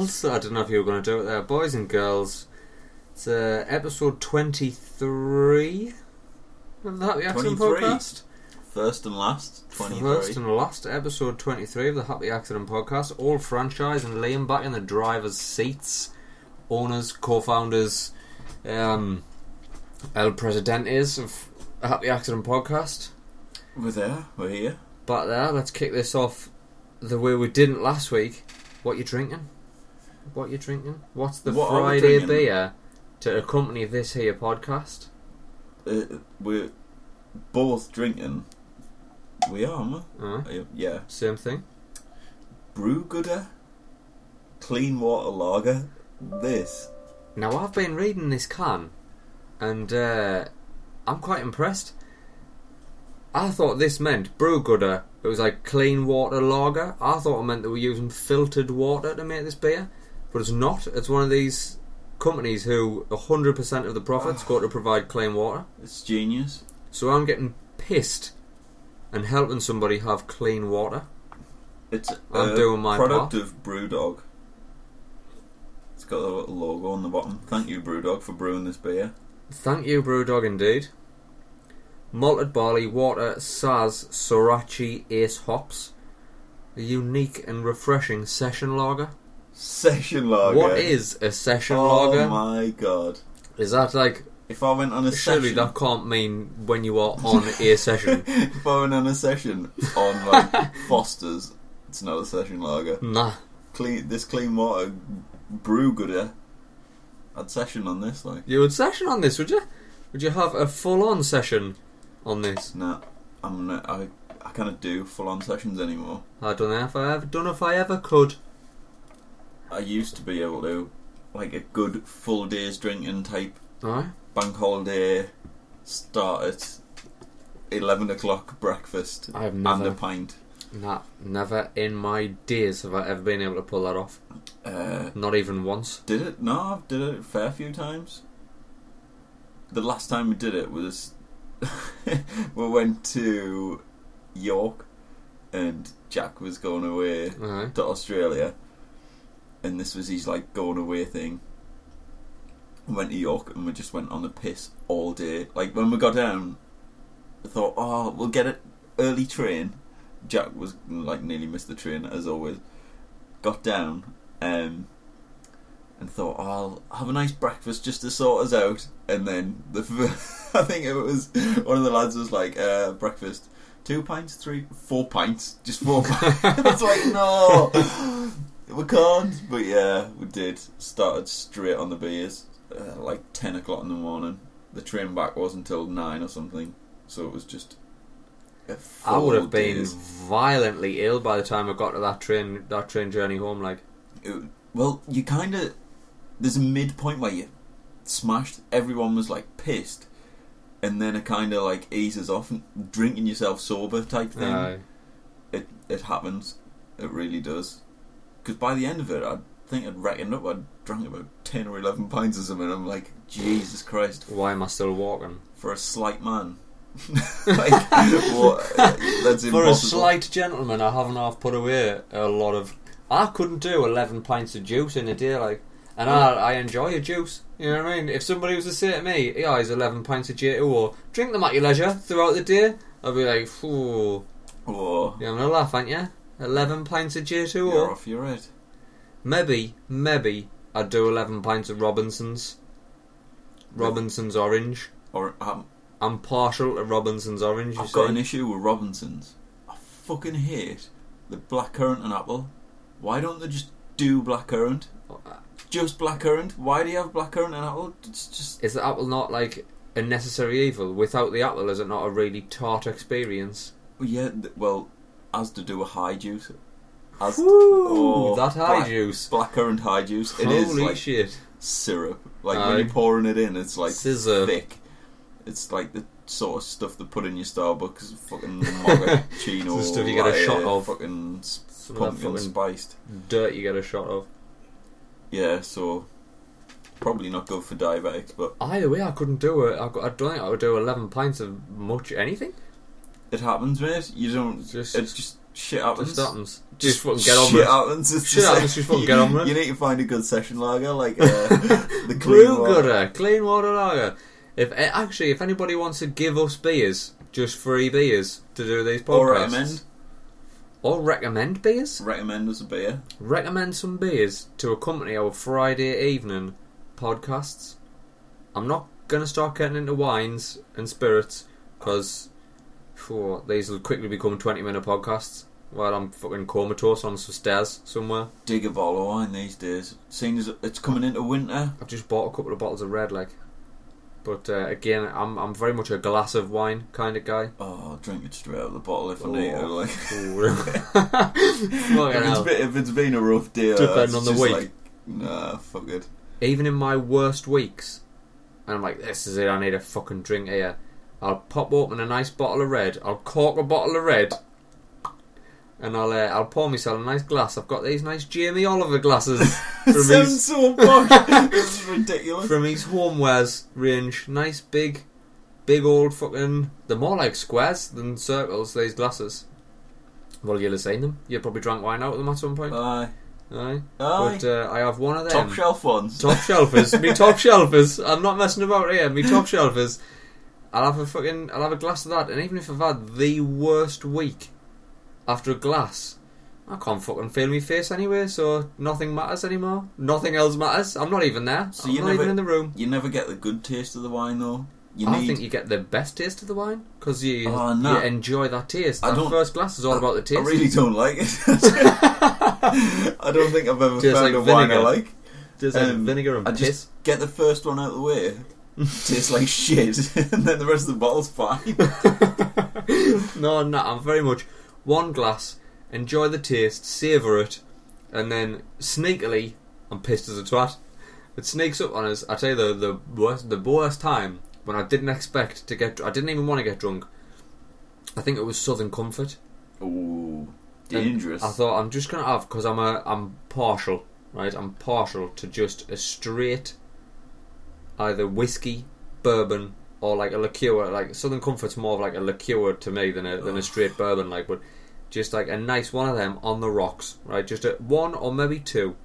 girls. I don't know if you were going to do it there. Boys and girls. It's uh, episode 23 of the Happy Accident 23. Podcast. First and last, 23. First and last episode 23 of the Happy Accident Podcast. All Phranchize and Liam back in the driver's seats. Owners, co founders, um, El Presidentes of the Happy Accident Podcast. We're there, we're here. Back there, let's kick this off the way we didn't last week. What you drinking? What you're drinking? What's the What are we Friday drinking? beer to accompany this here podcast? Uh, we're both drinking. We are, aren't Uh, we? Uh, Yeah. same thing. Brew Gooder, Clean Water Lager. This. Now I've been reading this can, and uh, I'm quite impressed. I thought this meant brew gooder. It was like clean water lager. I thought it meant that we're using filtered water to make this beer, but it's not. It's one of these companies who 100% of the profits go to ah. provide clean water. It's genius. So I'm getting pissed and helping somebody have clean water. It's I'm a doing my product part. of Brewdog. It's got a little logo on the bottom. Thank you, Brewdog, for brewing this beer. Thank you, Brewdog, indeed. Malted barley, water, Saaz, Sorachi, Ace hops. A unique and refreshing session lager. Session lager. What is a session Oh lager? Oh my god! Is that like If I went on a surely session, that can't mean when you are on a session? if I went on a session on like Foster's, it's not a session lager. Nah. Clean this clean water brew gooder. I'd session on this like. You would session on this, would you? Would you have a full on session on this? Nah, I'm not, I I cannot do full on sessions anymore. I don't know if I ever don't know if I ever could. I used to be able to, like a good full day's drinking type Alright. bank holiday. Start at eleven o'clock breakfast I have and a never pint. Nah, never in my days have I ever been able to pull that off. Uh, Not even once. Did it? No, I've did it a fair few times. The last time we did it was we went to York, and Jack was going away to Australia, and this was his like going away thing. We went to York and we just went on the piss all day. Like when we got down, I thought, oh, we'll get an early train. Jack was like nearly missed the train as always. Got down, um, and thought, oh, I'll have a nice breakfast just to sort us out. And then the, I think it was one of the lads was like, uh, breakfast, two pints, three, four pints, just four pints. Was like, no, we can't. But yeah, we did. Started straight on the beers, uh, like ten o'clock in the morning. The train back wasn't until nine or something, so it was just. a I would have been day's- violently ill by the time I got to that train that train journey home. Like, it- well, you kind of there's a midpoint where you smashed. Everyone was like pissed, and then it kind of like eases off, and drinking yourself sober type thing. uh, It it happens. It really does. Because by the end of it, I think I'd reckoned up. I'd drunk about ten or eleven pints or something. I'm like, Jesus Christ, why am I still walking? for a slight man. like, what? That's impossible. For a slight gentleman, I haven't half put away a lot of. I couldn't do eleven pints of juice in a day, like, and I, oh. I enjoy a juice. You know what I mean? If somebody was to say to me, "Yeah, he's eleven pints of J2 or drink them at your leisure throughout the day," I'd be like, "Ooh, Oh, you're having a laugh, aren't you? Eleven pints of J2 you're or off your head. maybe, maybe I'd do eleven pints of Robinsons. Robinsons Orange. Or um, I'm partial to Robinsons Orange. You I've got see. an issue with Robinsons. I fucking hate the blackcurrant and apple. Why don't they just do blackcurrant? Just blackcurrant. Why do you have blackcurrant and apple? It's just Is the apple not like a necessary evil? Without the apple, is it not a really tart experience? well, yeah. th- Well, as to do a high juice. As Woo, oh, that high black- juice. blackcurrant high juice. It is Holy like shit! syrup. Like Aye. when you're pouring it in, it's like Scissor. thick. It's like the sort of stuff they put in your Starbucks fucking mochaccino. The stuff you get a shot of. Fucking Some pumpkin fucking spiced. dirt you get a shot of. Yeah, so probably not good for diabetics, but Either way, I couldn't do it. I, I don't think I would do eleven pints of much anything. It happens, mate. You don't. Just- It's just shit happens. Just happens. Just fucking get on with it. happens. It's Shit just happens, just fucking get on with it. You need to find a good session lager, like uh, the clean Brew water. gutter, clean water lager. If eh, actually, if anybody wants to give us beers, just free beers to do these podcasts, Or recommend. or recommend beers, Recommend us a beer. recommend some beers to accompany our Friday evening podcasts. I'm not gonna start getting into wines and spirits because these will quickly become 20 minute podcasts while I'm fucking comatose on some stairs somewhere. Dig a bottle of wine these days. Seeing as it's coming into winter. I've just bought a couple of bottles of red, like. But uh, again, I'm I'm very much a glass of wine kind of guy. Oh, I'll drink it straight out of the bottle if I need to. Oh. Like, if, it's been, if it's been a rough day, Depending on the just week. Like, nah, fuck it. Even in my worst weeks, and I'm like, this is it. I need a fucking drink here. I'll pop open a nice bottle of red. I'll cork a bottle of red, and I'll uh, I'll pour myself a nice glass. I've got these nice Jamie Oliver glasses from sounds his so posh. it's ridiculous. from his homewares range. Nice big, big old fucking. They're more like squares than circles. These glasses. Well, you'll have seen them. You probably drank wine out of them at some point. Aye. Aye. Aye. But uh, I have one of them. Top shelf ones. Top shelfers. me top shelfers. I'm not messing about here. Me top shelfers. I'll have a fucking. I'll have a glass of that, and even if I've had the worst week, after a glass, I can't fucking feel my face anyway. So nothing matters anymore. Nothing else matters. I'm not even there. So I'm you not never- even in the room. You never get the good taste of the wine though. You I need. think you get the best taste of the wine because you Oh, no. you enjoy that taste. I That don't- first glass is all about the taste. I really don't like it. I don't think I've ever Tastes found like a wine I vinegar. like. Tastes like um, vinegar and I piss. just get the first one out of the way. Tastes like shit, and then the rest of the bottle's fine. no, no, I'm very much one glass, enjoy the taste, savour it, and then sneakily, I'm pissed as a twat. It sneaks up on us. I tell you the the worst the worst time when I didn't expect to get. I didn't even want to get drunk. I think it was Southern Comfort. Ooh, And dangerous. I thought I'm just gonna have because I'm a I'm partial, right? I'm partial to just a straight, either whiskey, bourbon, or like a liqueur. Like Southern Comfort's more of like a liqueur to me than a than a straight bourbon. Like, but just like a nice one of them on the rocks, right? Just a one or maybe two.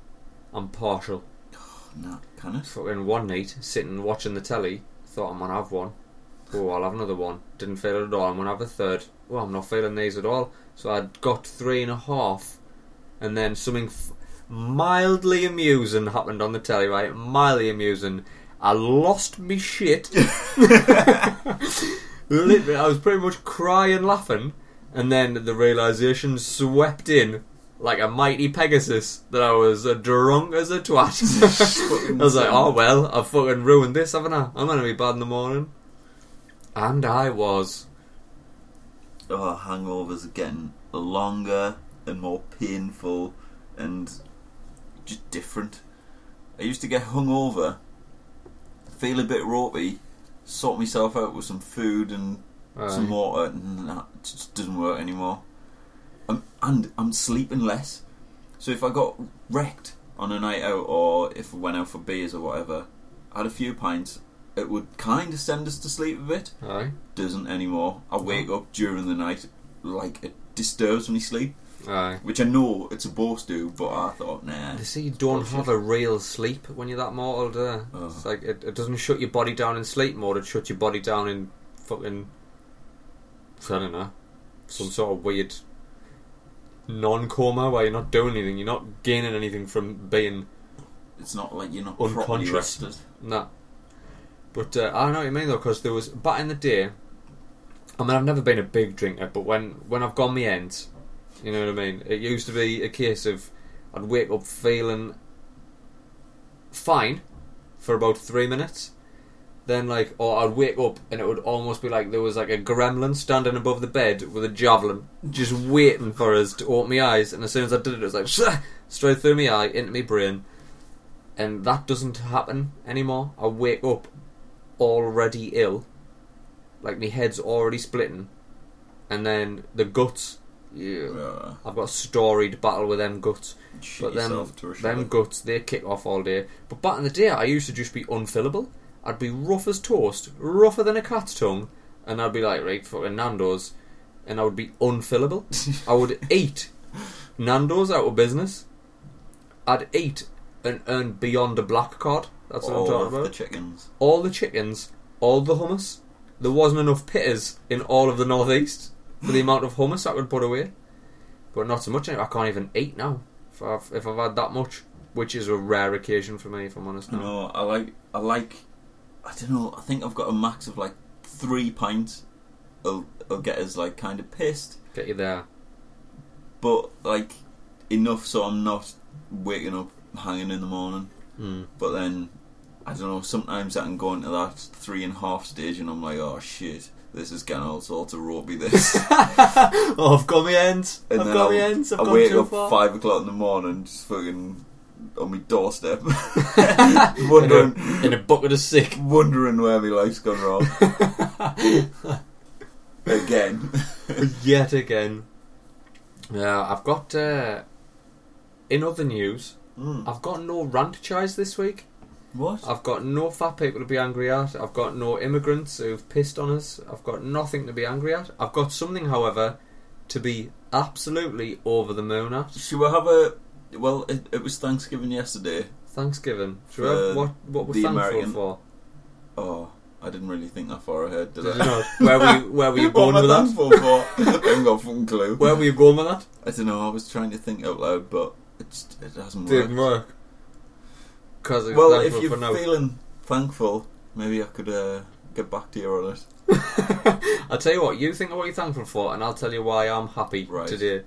I'm partial. no, can it? Fucking one night sitting watching the telly, thought I'm gonna have one. Oh, I'll have another one. Didn't feel it at all. I'm gonna have a third. Well, I'm not feeling these at all. So I got three and a half, and then something f- mildly amusing happened on the telly. Right, mildly amusing. I lost me shit. Literally, I was pretty much crying, laughing, and then the realization swept in like a mighty Pegasus that I was a drunk as a twat. I was like, oh well, I've fucking ruined this, haven't I? I'm gonna be bad in the morning. And I was. Oh, hangovers are getting longer and more painful and just different. I used to get hungover, feel a bit ropey, sort myself out with some food and some water. and that just doesn't work anymore. Um, and I'm sleeping less. So if I got wrecked on a night out or if I went out for beers or whatever, I had a few pints, it would kind of send us to sleep a bit. Aye. Doesn't anymore. I wake up during the night like it disturbs me sleep, Aye. which I know it's supposed to, but I thought, nah. They say you don't Bullshit. have a real sleep when you're that mortal there. Oh. It's like it, it doesn't shut your body down in sleep mode, it shuts your body down in fucking I don't know. Some sort of weird non coma where you're not doing anything, you're not gaining anything from being It's not like you're not properly Unconscious. rested. Nah. But uh, I know what you mean though, because there was back in the day. I mean, I've never been a big drinker, but when when I've gone me ends, you know what I mean. It used to be a case of I'd wake up feeling fine for about three minutes, then like, or I'd wake up and it would almost be like there was like a gremlin standing above the bed with a javelin, just waiting for us to open my eyes. And as soon as I did it, it was like straight through my eye into my brain and that doesn't happen anymore. I wake up already ill, like my head's already splitting, and then the guts. Yeah, I've got a storied battle with them guts. But them, yourself them guts, they kick off all day. But back in the day, I used to just be unfillable. I'd be rough as toast, rougher than a cat's tongue, and I'd be like, right, fucking Nando's, and I would be unfillable. I would eat Nando's out of business. I'd eat and earn beyond a black card. That's what All I'm talking of about. the chickens. all the chickens, all the hummus. There wasn't enough pitters in all of the northeast for the amount of hummus I could put away. But not so much. anymore. I can't even eat now if I've, if I've had that much, which is a rare occasion for me, if I'm honest. Now. No, I like. I like. I don't know. I think I've got a max of like three pints. I'll, I'll get us like kind of pissed, Get you there. but like enough so I'm not waking up hanging in the morning. Mm. But then I don't know. Sometimes I can go into that three and a half stage, and I'm like, oh shit, this is getting all sorts of ropey. This. oh, I've got my ends. And I've then got my I'll- ends. I've I gone wake too up far. five o'clock in the morning, just fucking on my doorstep, in, wondering, a, in a bucket of sick. wondering where my life's gone wrong again. Yet again. Yeah, I've got. Uh, in other news, Mm. I've got no rant chise this week. What? I've got no fat people to be angry at. I've got no immigrants who've pissed on us. I've got nothing to be angry at. I've got something, however, to be absolutely over the moon at. Should we have a? Well, it, it was Thanksgiving yesterday. Thanksgiving. Do you For know what what we're the thankful American- for? Oh, I didn't really think that far ahead, did, Did I? not? Where were you, where were you going with that? thankful for? I haven't got a fucking clue. Where were you going with that? I don't know. I was trying to think out loud, but it's, it hasn't worked. Didn't work. Because Well, if you're feeling thankful, maybe I could uh, get back to you on it. I'll tell you what, you think of what you're thankful for, and I'll tell you why I'm happy Right. today.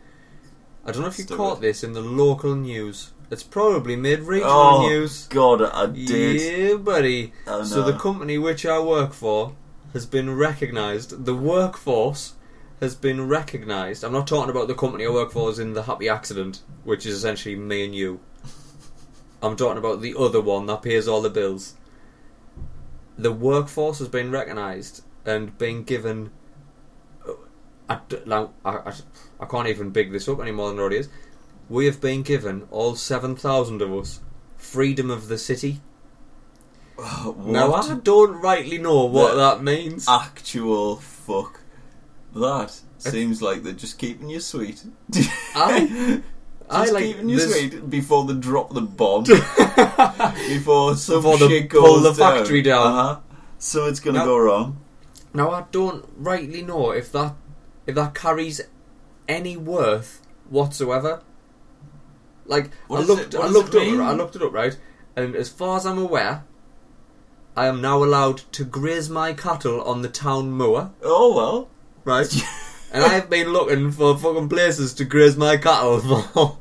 I don't know if you caught it. this in the local news. It's probably mid regional Oh, news. God, I did. Yeah, buddy. Oh, So the company which I work for has been recognised. The workforce has been recognised. I'm not talking about the company I work for as in the happy accident, which is essentially me and you. I'm talking about the other one that pays all the bills. The workforce has been recognised and been given. Uh, I, d- now, I, I, I can't even big this up any more than it already is. We have been given, all 7,000 of us, freedom of the city. what Now I don't rightly know what The- that means. actual fuck? That seems like they're just keeping you sweet. I- just I like you this- sweet before they drop the bomb. before some Before shit goes pull the down. factory down. Uh-huh. So it's gonna Now- go wrong. Now I don't rightly know if that if that carries any worth whatsoever. Like What I looked, I looked up, mean? I looked it up, right? And as far as I'm aware, I am now allowed to graze my cattle on the town moor, Oh well. right? and I have been looking for fucking places to graze my cattle for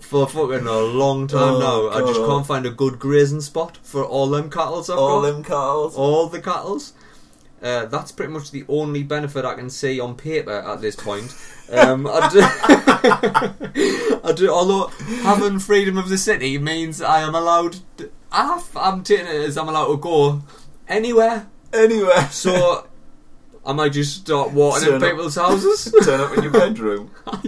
for fucking a long time Oh, now. I just can't find a good grazing spot for all them cattle I've All got. them cows. all the cattles. Uh, that's pretty much the only benefit I can see on paper at this point. Um, I, do, I do, although having freedom of the city means I am allowed. To, I, I'm taking it as I'm allowed to go anywhere. Anywhere. So I might just start walking in up. people's houses. turn up in your bedroom.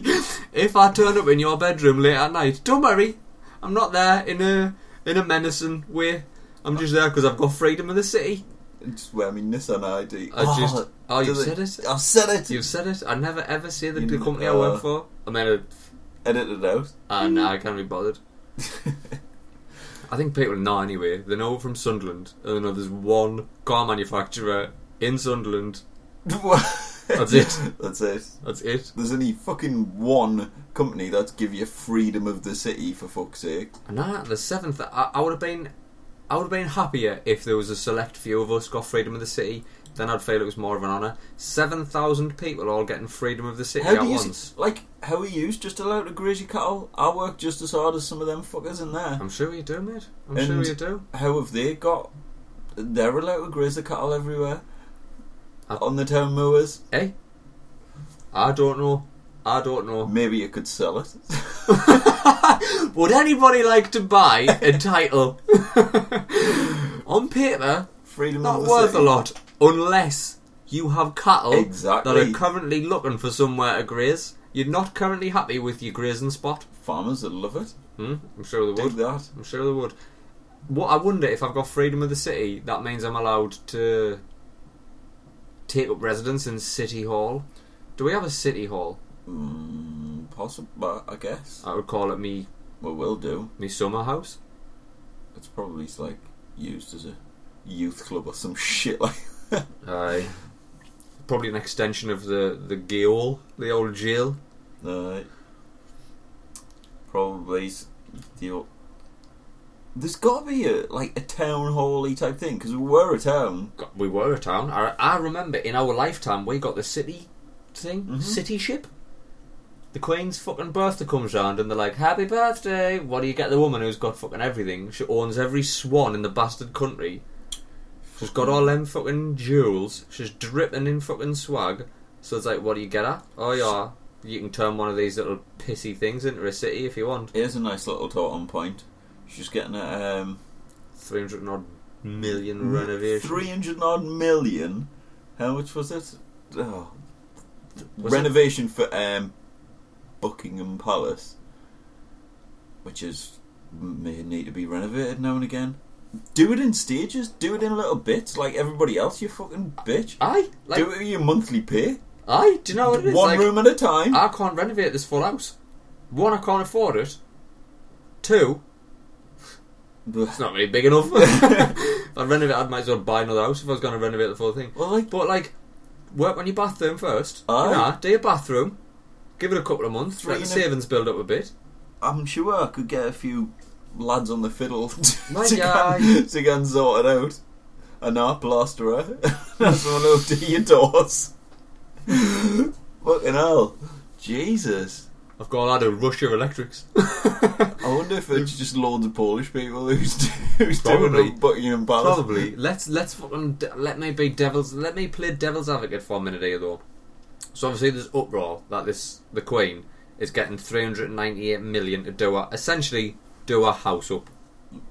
if I turn up in your bedroom late at night, don't worry. I'm not there in a in a menacing way. I'm just there because I've got freedom of the city. Just wear me Nissan ID. I just. Oh, you do said it. I've said it. You've said it. I never ever say the, the company I uh, work for. I mean, uh, Edit it out. uh, nah, I can't be bothered. I think people know anyway. They know from Sunderland, and they know there's one car manufacturer in Sunderland. That's it. That's it. That's it. There's only fucking one company that's give you freedom of the city for fuck's sake. And nah, the seventh. I, I would have been, I would have been happier if there was a select few of us got freedom of the city. Then I'd feel it was more of an honour. Seven thousand people all getting freedom of the city How at once. like? How are you just allowed to graze your cattle? I work just as hard as some of them fuckers in there. I'm sure you do, mate. I'm And- sure you do. How have they got? They're allowed to graze the cattle everywhere on the town mowers. Eh? I don't know. I don't know. Maybe you could sell it. Would anybody like to buy a title on paper? Freedom Not worth city. a lot, unless you have cattle Exactly. that are currently looking for somewhere to graze. You're not currently happy with your grazing spot. Farmers would love it. Hmm? I'm sure they would. that. I'm sure they would. What I wonder if I've got freedom of the city, that means I'm allowed to take up residence in City Hall. Do we have a city hall? Mm, possible, I guess. I would call it me We will do. me summer house. It's probably like used as a youth club or some shit like. Aye. Probably an extension of the the gaol, the old jail. Uh, probably the. There's got to be a like a town hall type thing because we were a town. We were a town. I, I remember in our lifetime we got the city thing, Mhm. city ship. The Queen's fucking birthday comes round and they're like, "Happy birthday!" What do you get? The woman who's got fucking everything. She owns every swan in the bastard country. She's got all them fucking jewels. She's dripping in fucking swag. So it's like, what do you get at? Oh yeah, you can turn one of these little pissy things into a city if you want. Here's a nice little thought on point. She's getting a um, Three hundred odd million renovation. Three hundred odd million. How much was it? Oh. Was it- Renovation for um, Buckingham Palace, which is may need to be renovated now and again. Do it in stages. Do it in little bits, like everybody else. You fucking bitch. Aye, like Do it with your monthly pay. aye. Do you know what it is? One Like, room at a time. I can't renovate this full house. One, I can't afford it. Two, it's not really big enough. if I renovate, I might as well buy another house if I was going to renovate the full thing. well, like But like, work on your bathroom first. Aye. Do your bathroom. Give it a couple of months. Let the and savings build up a bit. I'm sure I could get a few lads on the fiddle to, My to, guy. go, and- to go and sort it out. A nah plasterer. That's one do your doors. Fucking hell. Jesus. I've got a lot of rush your electrics. I wonder if it's just loads of Polish people who's, who's Probably. doing the Buckingham Palace. Probably. Let's let's fucking de- let me be devil's. Let me play devil's advocate for a minute here, though. So obviously, there's uproar that this the Queen is getting 398 million to do a essentially do a house up,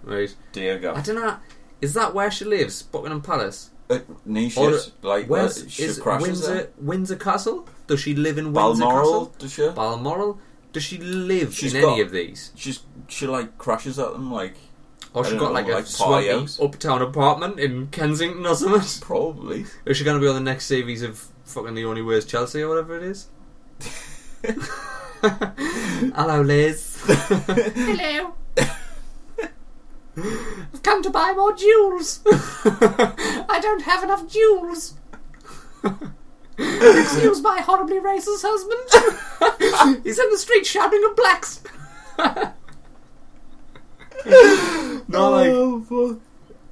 right? Dear I don't know. Is that where she lives, Buckingham Palace? Uh, niche Or- like Where's where she is crashes Windsor there. Windsor Castle? Does she live in Windsor Balmoral, Castle? does she? Balmoral? Does she live She's in got- any of these? She's she like crashes at them like Or she got know, like a like swanky party house? uptown apartment in Kensington or something? probably. Is she going to be on the next series of fucking The Only Way is Chelsea or whatever it is? Hello, Liz. Hello. I've come to buy more jewels. I don't have enough jewels. Excuse my horribly racist husband. He's in the street shouting at blacks. no, oh, like oh,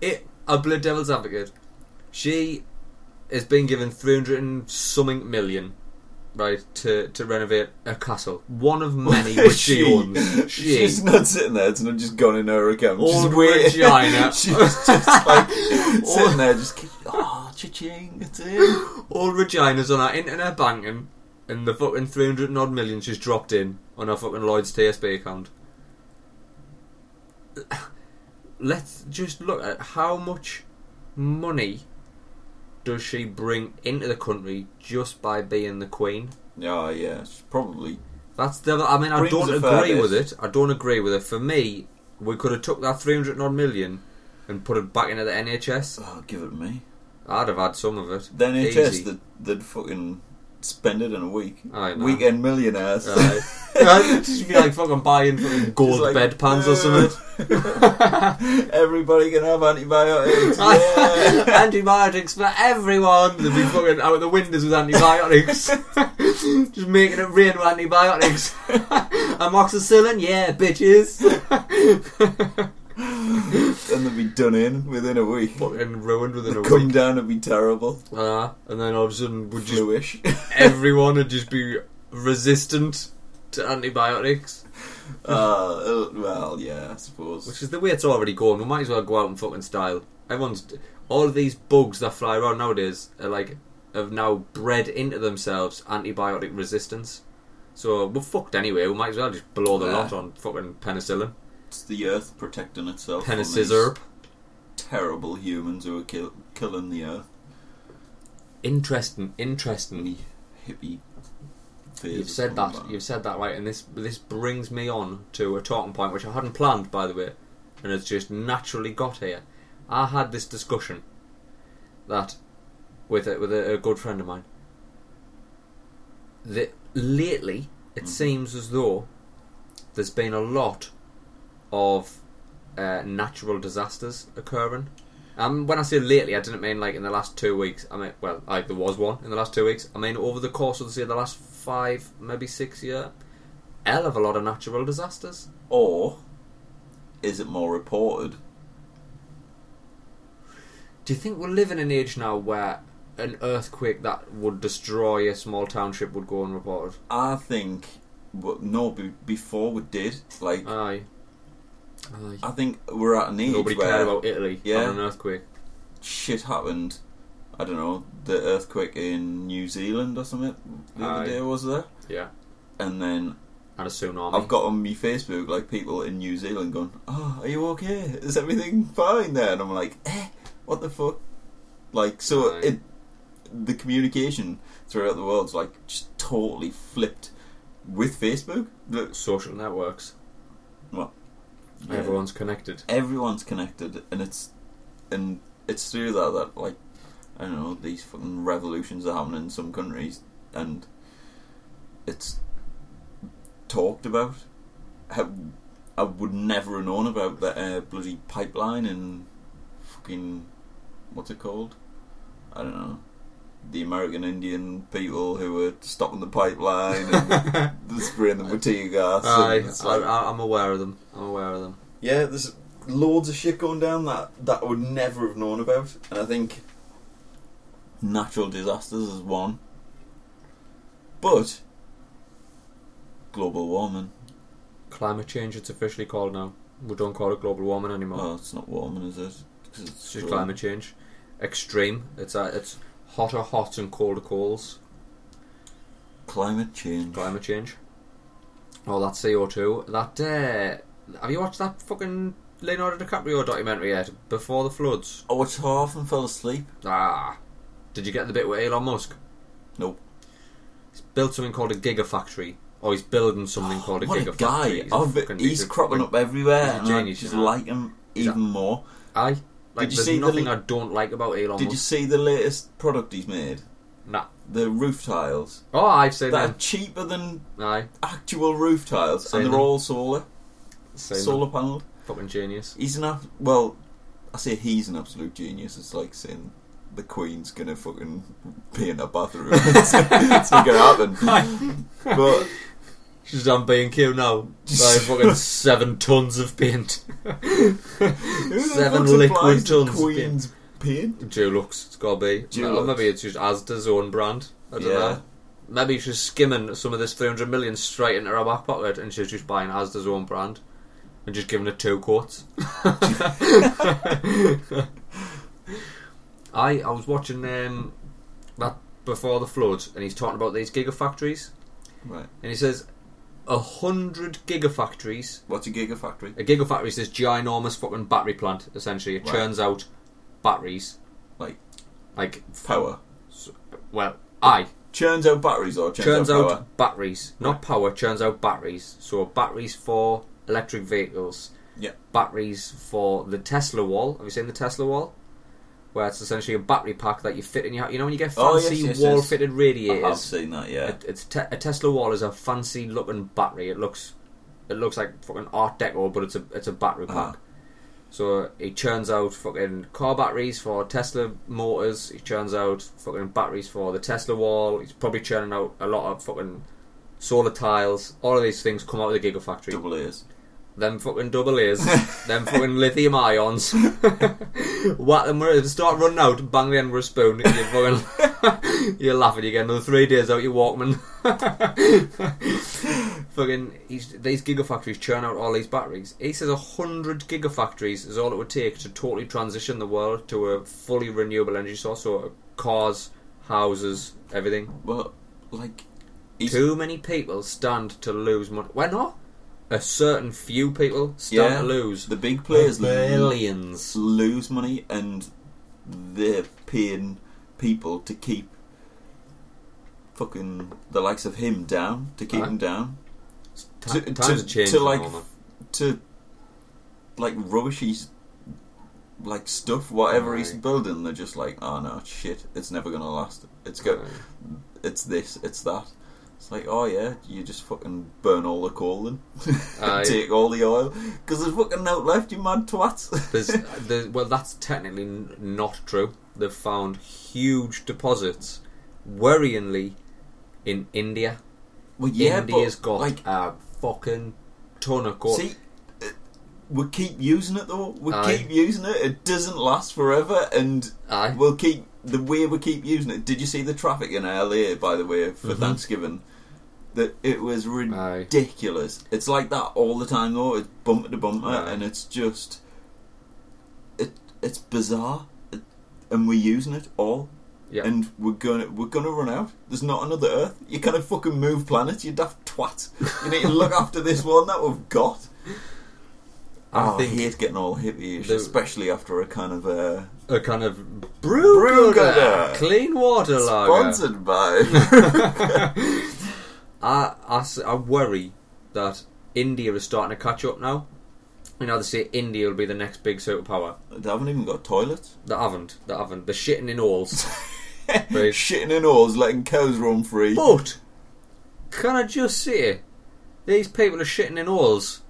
it. A blood devil's advocate. She has been given three hundred and something million, right, to to renovate a castle. One of many which she, owns. She. She's not sitting there. It's not just gone in her account. Old She's. Regina. She's just like sitting there, just oh, cha-ching, it's in. All Regina's on her internet banking, and the fucking 300 and odd million she's dropped in on her fucking Lloyd's TSB account. Let's just look at how much money does she bring into the country just by being the queen. Yeah, yeah, probably. That's the. I mean, I Brings don't agree with it. I don't agree with it. For me, we could have took that 300 and odd million and put it back into the NHS. Oh, give it me. I'd have had some of it. The NHS, Easy. that they'd fucking spend it in a week. I know. Weekend millionaires. Right. Just be like fucking buying fucking gold like, bedpans or something. Everybody can have antibiotics. Yeah. antibiotics for everyone. They'd be fucking out the windows with antibiotics. just making it rain with antibiotics. Amoxicillin, yeah, bitches. and they'd be done in within a week. fucking ruined within a Come week. down and be terrible. Uh, and then all of a sudden, would just Fluish. everyone would just be resistant to antibiotics. uh, well, yeah, I suppose. Which is the way it's already going. We might as well go out in fucking style. Everyone's all of these bugs that fly around nowadays are like have now bred into themselves antibiotic resistance. So we're fucked anyway. We might as well just blow the Yeah. lot on fucking penicillin, It's the earth protecting itself. penicillin. Terrible humans who are kill- killing the earth. Interesting, interesting. Any hippie. You've said that. back. You've said that right, and this this brings me on to a talking point which I hadn't planned, by the way, and it's just naturally got here. I had this discussion that with a, with a, a good friend of mine. That lately it Mhm. seems as though there's been a lot of uh, natural disasters occurring. Um, when I say lately, I didn't mean like in the last two weeks. I mean, well, like there was one in the last two weeks. I mean, over the course of say the last five, maybe six year, hell of a lot of natural disasters. Or is it more reported? Do you think we're living in an age now where an earthquake that would destroy a small township would go unreported? I think, but no, be, before we did, like, Aye. Aye. I think we're at an age Nobody where cared about Italy Yeah. on an earthquake. shit happened. I don't know, the earthquake in New Zealand or something the Aye. other day was there, Yeah. and then And a tsunami. I've got on my Facebook like people in New Zealand going, "Oh, are you okay? Is everything fine there?" And I'm like, "Eh, what the fuck?" Like, so Aye. it, the communication throughout the world's like just totally flipped with Facebook. The- social networks. Well, yeah. Everyone's connected. everyone's connected, and it's and it's through that that like I don't know these fucking revolutions are happening in some countries, and it's talked about. How I would never have known about that uh, bloody pipeline in fucking what's it called? I don't know. The American Indian people who were stopping the pipeline and spraying them with tear gas. it's like- I, I'm aware of them. I'm aware of them. yeah, there's loads of shit going down that that I would never have known about, and I think natural disasters is one. But global warming. Climate change, it's officially called now. We don't call it global warming anymore. Oh, it's not warming, is it? 'Cause it's just climate change. Extreme. It's uh, it's hotter hots and colder colds. Climate change. Climate change. Oh, that CO2. That, uh, have you watched that fucking Leonardo DiCaprio documentary yet? Before the floods? I watched half and fell asleep. Ah. Did you get the bit with Elon Musk? Nope. He's built something called a gigafactory. Or he's building something called a what a gigafactory. guy! He's, a fucking- he's cropping up everywhere, he's a genius, just you know. like him a- even more. Aye. Like, Did you there's see the nothing li- I don't like about Elon Did you see the latest product he's made? Nah. The roof tiles. Oh, I've seen That are cheaper than Aye. actual roof tiles, Seen and they're them. all solar, Seen solar them. panelled. Fucking genius. He's an ab- well, I say he's an absolute genius. It's like saying the Queen's gonna fucking pee in a bathroom. it's, it's not gonna happen. But She's on B&Q now. Buying fucking seven tons of paint. Seven liquid tons of Queen's paint. Dulux, it's gotta be. Dulux. Or maybe it's just Asda's own brand. I don't Yeah. know. Maybe she's skimming some of this 300 million straight into her back pocket and she's just buying Asda's own brand and just giving it two quotes. I I was watching um, that before the flood and he's talking about these gigafactories Right. and he says a hundred gigafactories What's a gigafactory? a gigafactory is this ginormous fucking battery plant essentially it Right. churns out batteries Like like power. well aye Churns out batteries or churns, churns out, out, power. batteries, not power. Churns out batteries. So batteries for electric vehicles. Yeah. Batteries for the Tesla wall. Have you seen the Tesla wall? Where it's essentially a battery pack that you fit in your. You know when you get Oh, yes, fancy yes, wall yes. fitted I have seen that. Yeah. It, it's te- a Tesla wall is a fancy looking battery. It looks, it looks like fucking Art Deco, but it's a it's a battery pack. Uh-huh. So he churns out fucking car batteries for Tesla motors. He churns out fucking batteries for the Tesla wall. He's probably churning out a lot of fucking solar tiles. All of these things come out of the Gigafactory. Double A's. Them fucking double A's. them fucking lithium ions. Whack them where they start running out. Bang the end with a spoon. you're fucking, you're laughing. You get another three days out your Walkman. fucking he's, these gigafactories churn out all these batteries. He says a hundred gigafactories is all it would take to totally transition the world to a fully renewable energy source. So cars, houses, everything. Well, like Too many people stand to lose money. Why not? A certain few people start Yeah. to lose the big players billions. lose money, and they're paying people to keep fucking the likes of him down to keep Aye. him down Ti- to- times to- have changed. to, like, to like rubbishy like stuff whatever he's Aye. building they're just like oh no shit it's never gonna last it's go Aye. it's this it's that It's like, oh yeah, you just fucking burn all the coal then, Aye. take all the oil, because there's fucking no left. You mad twats. There's, there's, well, that's technically n- not true. They've found huge deposits, worryingly, in India. well, yeah, India's but got like, a fucking ton of gold. see, uh, we keep using it though. We Aye. keep using it. It doesn't last forever, and Aye. we'll keep the way we keep using it. Did you see the traffic in LA, by the way, for Mhm. Thanksgiving? That it was Aye. ridiculous. It's like that all the time though. It's bumper to bumper, Aye. and it's just it. It's bizarre, it, and we're using it all. Yeah. And we're gonna we're gonna run out. There's not another Earth. You kind of fucking move planets. You daft twat. You need to look after this one that we've got. I Oh, think hate getting all hippie, the- especially after a kind of uh, a kind of brew, Brew clean water lager. sponsored by. I, I, I worry that India is starting to catch up now. You know, they say India will be the next big superpower. they haven't even got toilets. They haven't. They haven't. They're shitting in holes. Right. Shitting in oars, letting cows run free. But can I just say, these people are shitting in holes.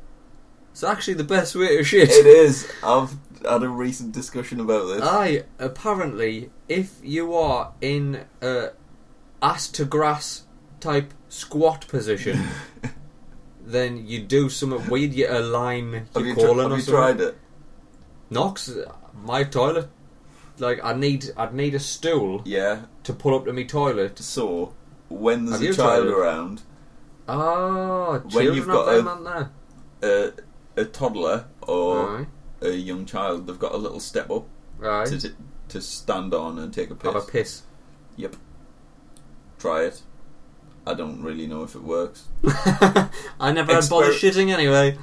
It's actually the best way to shit. It is. I've had a recent discussion about this. Aye, apparently, if you are in a ass to grass type squat position, then you do something weird. You align have your you, tr- have or you something. tried it? Knox, my toilet. Like I need, I'd need a stool Yeah. to pull up to me toilet. So, when there's Have a child around, Ah, When children you've have got them, a- aren't there? a, a toddler or Aye, a young child, they've got a little step up aye. to, to stand on and take a piss. Have a piss. Yep. Try it. I don't really know if it works. I never had bother shitting anyway.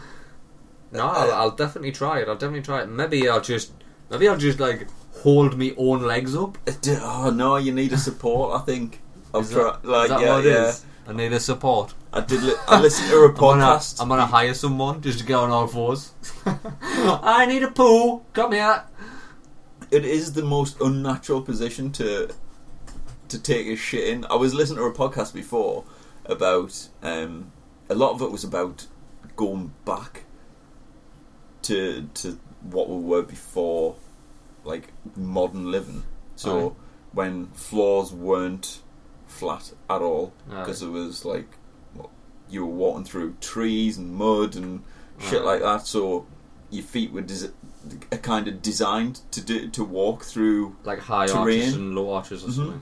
No, I'll, Uh, I'll definitely try it. I'll definitely try it. Maybe I'll just, maybe I'll just like hold me own legs up. Oh no, you need a support. I think. I've Is that- Like is that yeah, what it yeah. is? I need a support. I did. Li- I listened to a I'm gonna, podcast. I'm gonna hire someone just to get on all fours. I need a poo. Come here. it is the most unnatural position to to take a shit in. I was listening to a podcast before about um, a lot of it was about going back to to what we were before, like modern living. So Aye. when floors weren't flat at all, because it was like well, you were walking through trees and mud and shit Aye. like that. So your feet were des- are kind of designed to do to walk through, Like high Terrain. arches and low arches or Mhm. something.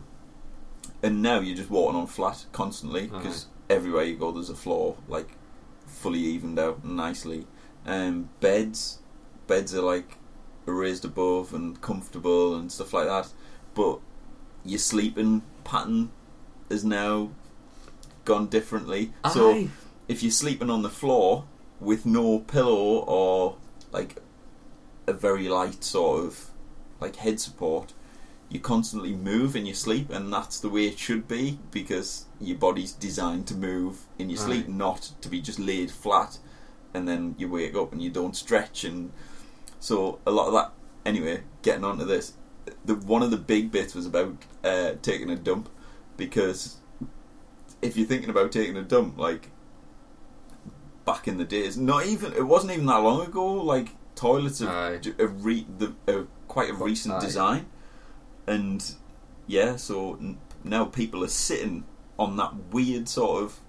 And now you're just walking on flat constantly because everywhere you go there's a floor like fully evened out nicely. Um, beds, beds are like raised above and comfortable and stuff like that, but your sleeping pattern is now gone differently. So if you're sleeping on the floor with no pillow or like a very light sort of like head support, you constantly move in your sleep, and that's the way it should be because your body's designed to move in your sleep, not to be just laid flat, and then you wake up and you don't stretch, and so a lot of that. Anyway, getting onto this, the one of the big bits was about uh, taking a dump because if you're thinking about taking a dump, like back in the days, not even it wasn't even that long ago. Like toilets have Aye. re, the, quite a recent aye. design, and yeah, so now people are sitting on that weird sort of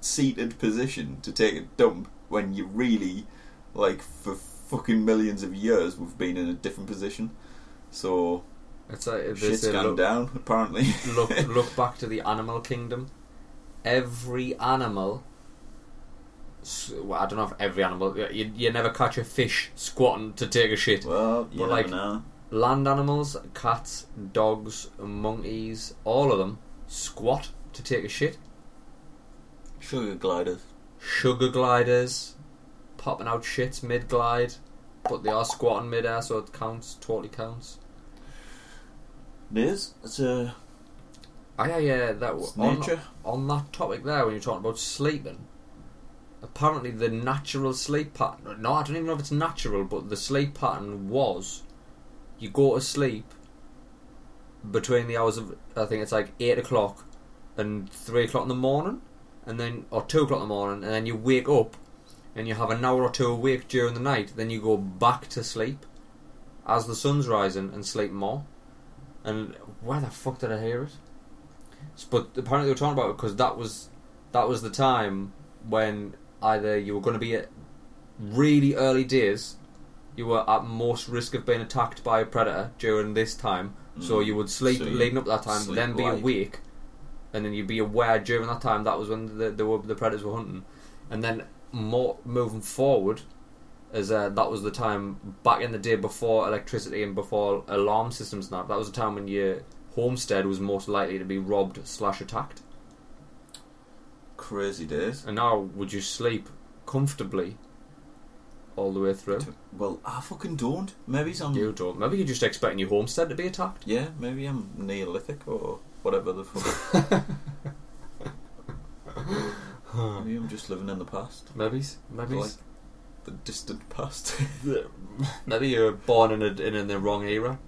seated position to take a dump when you really, like, for fucking millions of years we've been in a different position. So It's like shit's gone look, down apparently. look look back to the animal kingdom. Every animal. Well, I don't know if every animal. You, you never catch a fish squatting to take a shit. well, you But, like, know. Land animals, cats, dogs, monkeys, all of them squat to take a shit. Sugar gliders. Sugar gliders, popping out shits mid glide, but they are squatting mid air, so it counts. Totally counts. Is. It's a Ah, yeah, yeah. That it's on, nature. on that topic there, when you're talking about sleeping, apparently the natural sleep pattern. No, I don't even know if it's natural, but the sleep pattern was you go to sleep between the hours of I think it's like eight o'clock and three o'clock in the morning. and then or two o'clock in the morning, and then you wake up, and you have an hour or two awake during the night. Then you go back to sleep as the sun's rising and sleep more. And where the fuck did I hear it? But apparently they were talking about it because that was that was the time when either you were going to be at really early days, you were at most risk of being attacked by a predator during this time. So Mm. you would sleep So leading up to that time, then be light. awake, and then you'd be aware during that time that was when the the, the predators were hunting, and then more moving forward, as uh, that was the time back in the day before electricity and before alarm systems. That that was the time when your homestead was most likely to be robbed slash attacked. Crazy days. And now would you sleep comfortably all the way through? Well, I fucking don't. Maybe I'm. You don't. Maybe you're just expecting your homestead to be attacked. Yeah, maybe I'm Neolithic or whatever the fuck. maybe I'm just living in the past. Maybe, maybe, Like the distant past. maybe you're born in a, in, in the wrong era.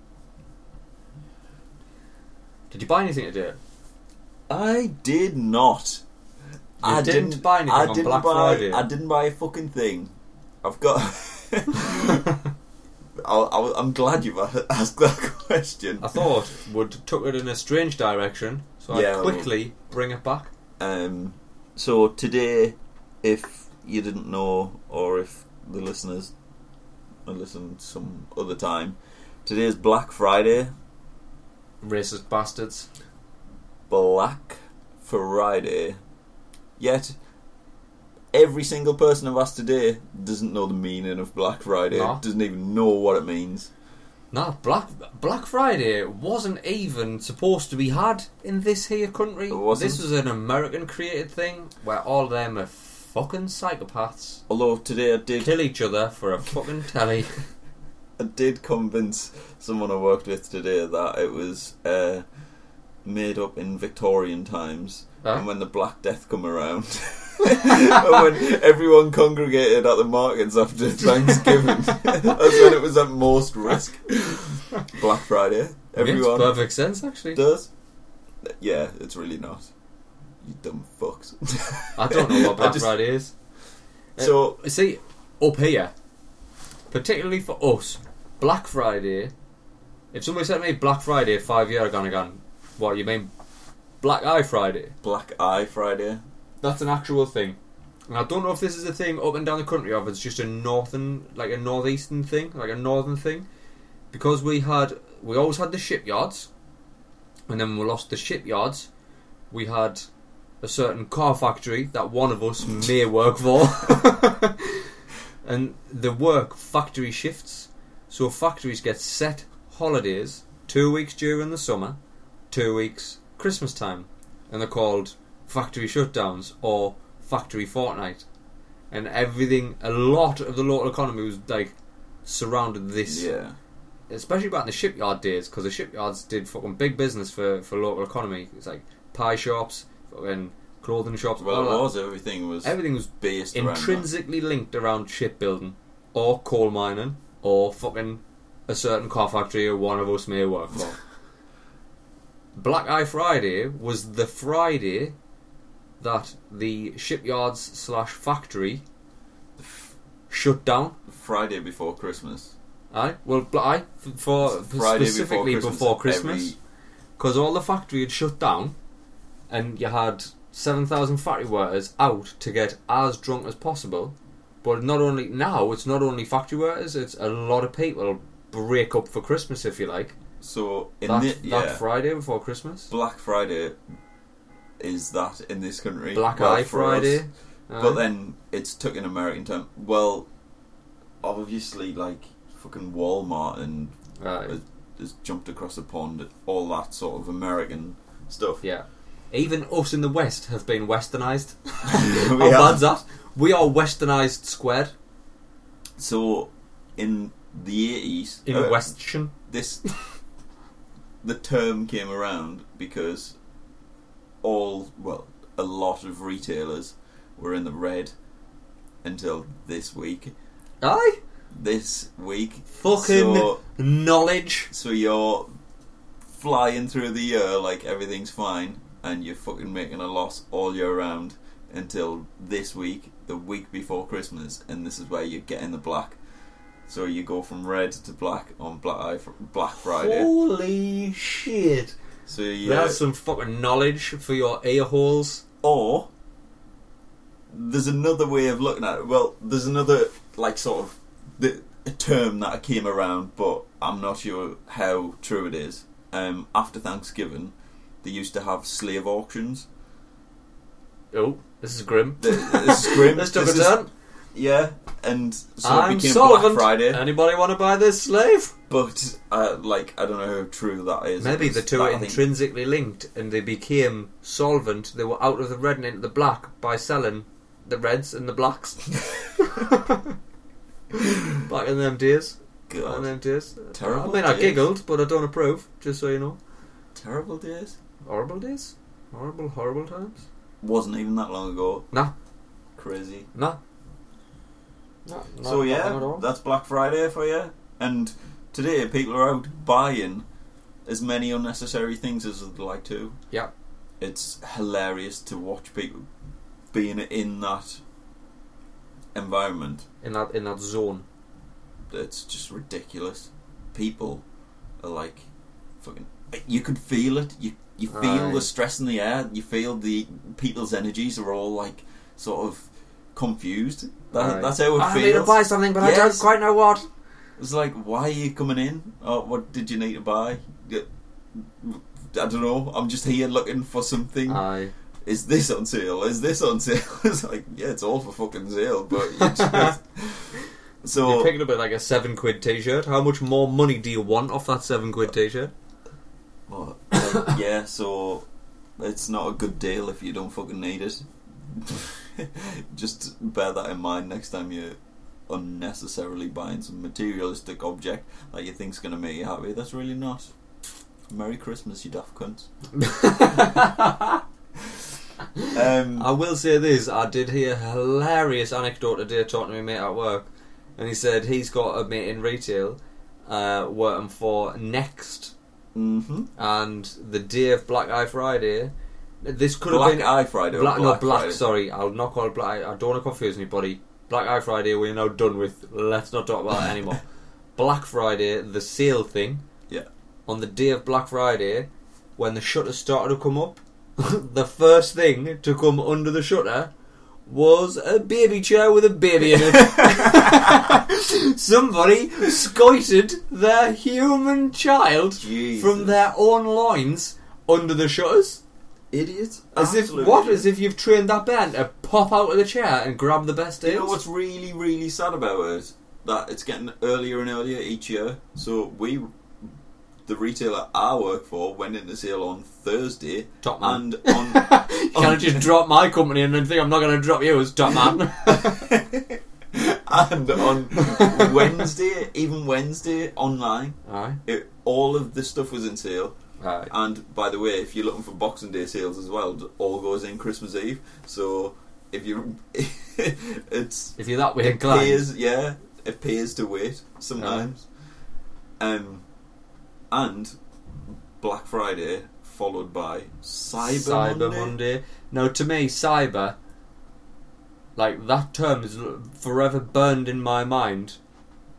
Did you buy anything today? I did not. You I didn't buy anything I on didn't Black buy, Friday? I didn't buy a fucking thing. I've got. I'll, I'll, I'm glad you've asked that question. I thought would took it in a strange direction, so Yeah, I'd quickly bring it back. Um, so today, if you didn't know, or if the listeners are listening some other time, today is Black Friday. Racist bastards. Black Friday. Yet, every single person of us today doesn't know the meaning of Black Friday. No. Doesn't even know what it means. No, Black Black Friday wasn't even supposed to be had in this here country. It wasn't? This was an American created thing where all of them are fucking psychopaths Although today I did, kill each other for a fucking telly. I did convince someone I worked with today that it was uh, made up in Victorian times. Huh? and when the Black Death come around, when everyone congregated at the markets after Thanksgiving, that's when it was at most risk. Black Friday, Makes everyone perfect sense actually. does. Yeah, it's really not. You dumb fucks. I don't know what Black just- Friday is. Uh, so See, up here, particularly for us, Black Friday. If somebody said to me Black Friday five years ago, and gone, what you mean Black Eye Friday? Black Eye Friday. That's an actual thing. And I don't know if this is a thing up and down the country, or if it's just a northern, like a northeastern thing, like a northern thing. Because we had, we always had the shipyards, and then we lost the shipyards, we had a certain car factory that one of us may work for. and the work factory shifts, so factories get set holidays, two weeks during the summer, two weeks Christmas time, and they're called factory shutdowns or factory fortnight. And everything, a lot of the local economy was like surrounded this Yeah. especially back in the shipyard days, because the shipyards did fucking big business for, for local economy. It's like pie shops, fucking clothing shops. Well, it was. Everything was Everything was based intrinsically linked around shipbuilding, or coal mining, or fucking a certain car factory or one of us may work for. Black Eye Friday was the Friday that the shipyards slash factory shut down. Friday before Christmas. Aye, well, bl- aye, f- for Friday specifically before Christmas, because all the factory had shut down, and you had seven thousand factory workers out to get as drunk as possible. But not only now, it's not only factory workers; it's a lot of people break up for Christmas, if you like. So in That, the, that Friday before Christmas, Black Friday is that in this country. Black Well, Eye us. Friday. Aye. But then it's took an American time. Well, obviously, like fucking Walmart and Aye. has, has jumped across the pond. All that sort of American stuff. yeah. Even us in the West have been westernised. We How bad's that? We are westernised squared So in the eighties, in uh, Western. this the term came around because all well a lot of retailers were in the red until this week. Aye. This week, Fucking So- knowledge. so you're flying through the year like everything's fine, and you're fucking making a loss all year round, until this week, the week before Christmas, and this is where you get in the black. So you go from red to black on Black Black Friday. Holy shit! So you That's some fucking knowledge for your ear holes. or there's another way of looking at it. Well, there's another like sort of the a term that came around, but I'm not sure how true it is. Um, after Thanksgiving, they used to have slave auctions. Oh, this is grim. The, this is grim. Let's took This a is- turn. Yeah, and so I'm it became. Black Friday. Anybody want to buy this slave? But uh, like, I don't know how true that is. Maybe the two that, are I think- intrinsically linked, and they became solvent. They were out of the red and into the black by selling the reds and the blacks. Back in them days. Back in God, them days. Terrible I mean, I days. giggled, but I don't approve. Just so you know, terrible days. horrible days, horrible, horrible times. Wasn't even that long ago. Nah. Crazy. No. No, so not- not long at yeah, that's Black Friday for you. And today, people are out buying as many unnecessary things as they'd like to. Yeah. It's hilarious to watch people being in that environment. in that in that zone. It's just ridiculous. People are like fucking. You could feel it. You you feel Aye. the stress in the air. You feel the people's energies are all like sort of confused. That, Aye. that's how it feels. I need to feels. buy something, but I don't Yes. quite know what. It's like, why are you coming in? Or what did you need to buy? Yeah, I don't know. I'm just here looking for something. Aye. Is this on sale? Is this on sale? it's like, yeah, it's all for fucking sale, but you just. You're so, picking up at like a seven quid t-shirt. How much more money do you want off that seven quid t-shirt? well, like, yeah, so it's not a good deal if you don't fucking need it. just bear that in mind next time you're unnecessarily buying some materialistic object that you think's going to make you happy. That's really not. Merry Christmas, you daft cunts. Um, I will say this: I did hear a hilarious anecdote today talking to my mate at work, and he said he's got a mate in retail uh, working for Next, hmm and the day of Black Eye Friday. This could Black have been Black Eye Friday. Black, Black no, black. Friday? Sorry, I'll not call it black. I don't want to confuse anybody. Black Eye Friday, we're now done with. Let's not talk about it anymore. Black Friday, the sale thing. Yeah. On the day of Black Friday, when the shutters started to come up, the first thing to come under the shutter was a baby chair with a baby in it. Somebody scoited their human child from their own loins under the shutters. Idiots. As if what? idiots. As if you've trained that band to pop out of the chair and grab the best deals. You know what's really, really sad about it? That it's getting earlier and earlier each year. So we, the retailer I work for, went into sale on Thursday, Topman. and on you can't just drop my company and then think I'm not going to drop you as Topman. and on Wednesday, even Wednesday online, Aye. it, all of the stuff was in sale. Aye. And by the way, if you're looking for Boxing Day sales as well, all goes in Christmas Eve. So if you, it's If you're that way it inclined. pays, yeah, it pays to wait sometimes. Um, and Black Friday followed by Cyber, Cyber Monday. Monday. Now, to me, cyber, like that term is forever burned in my mind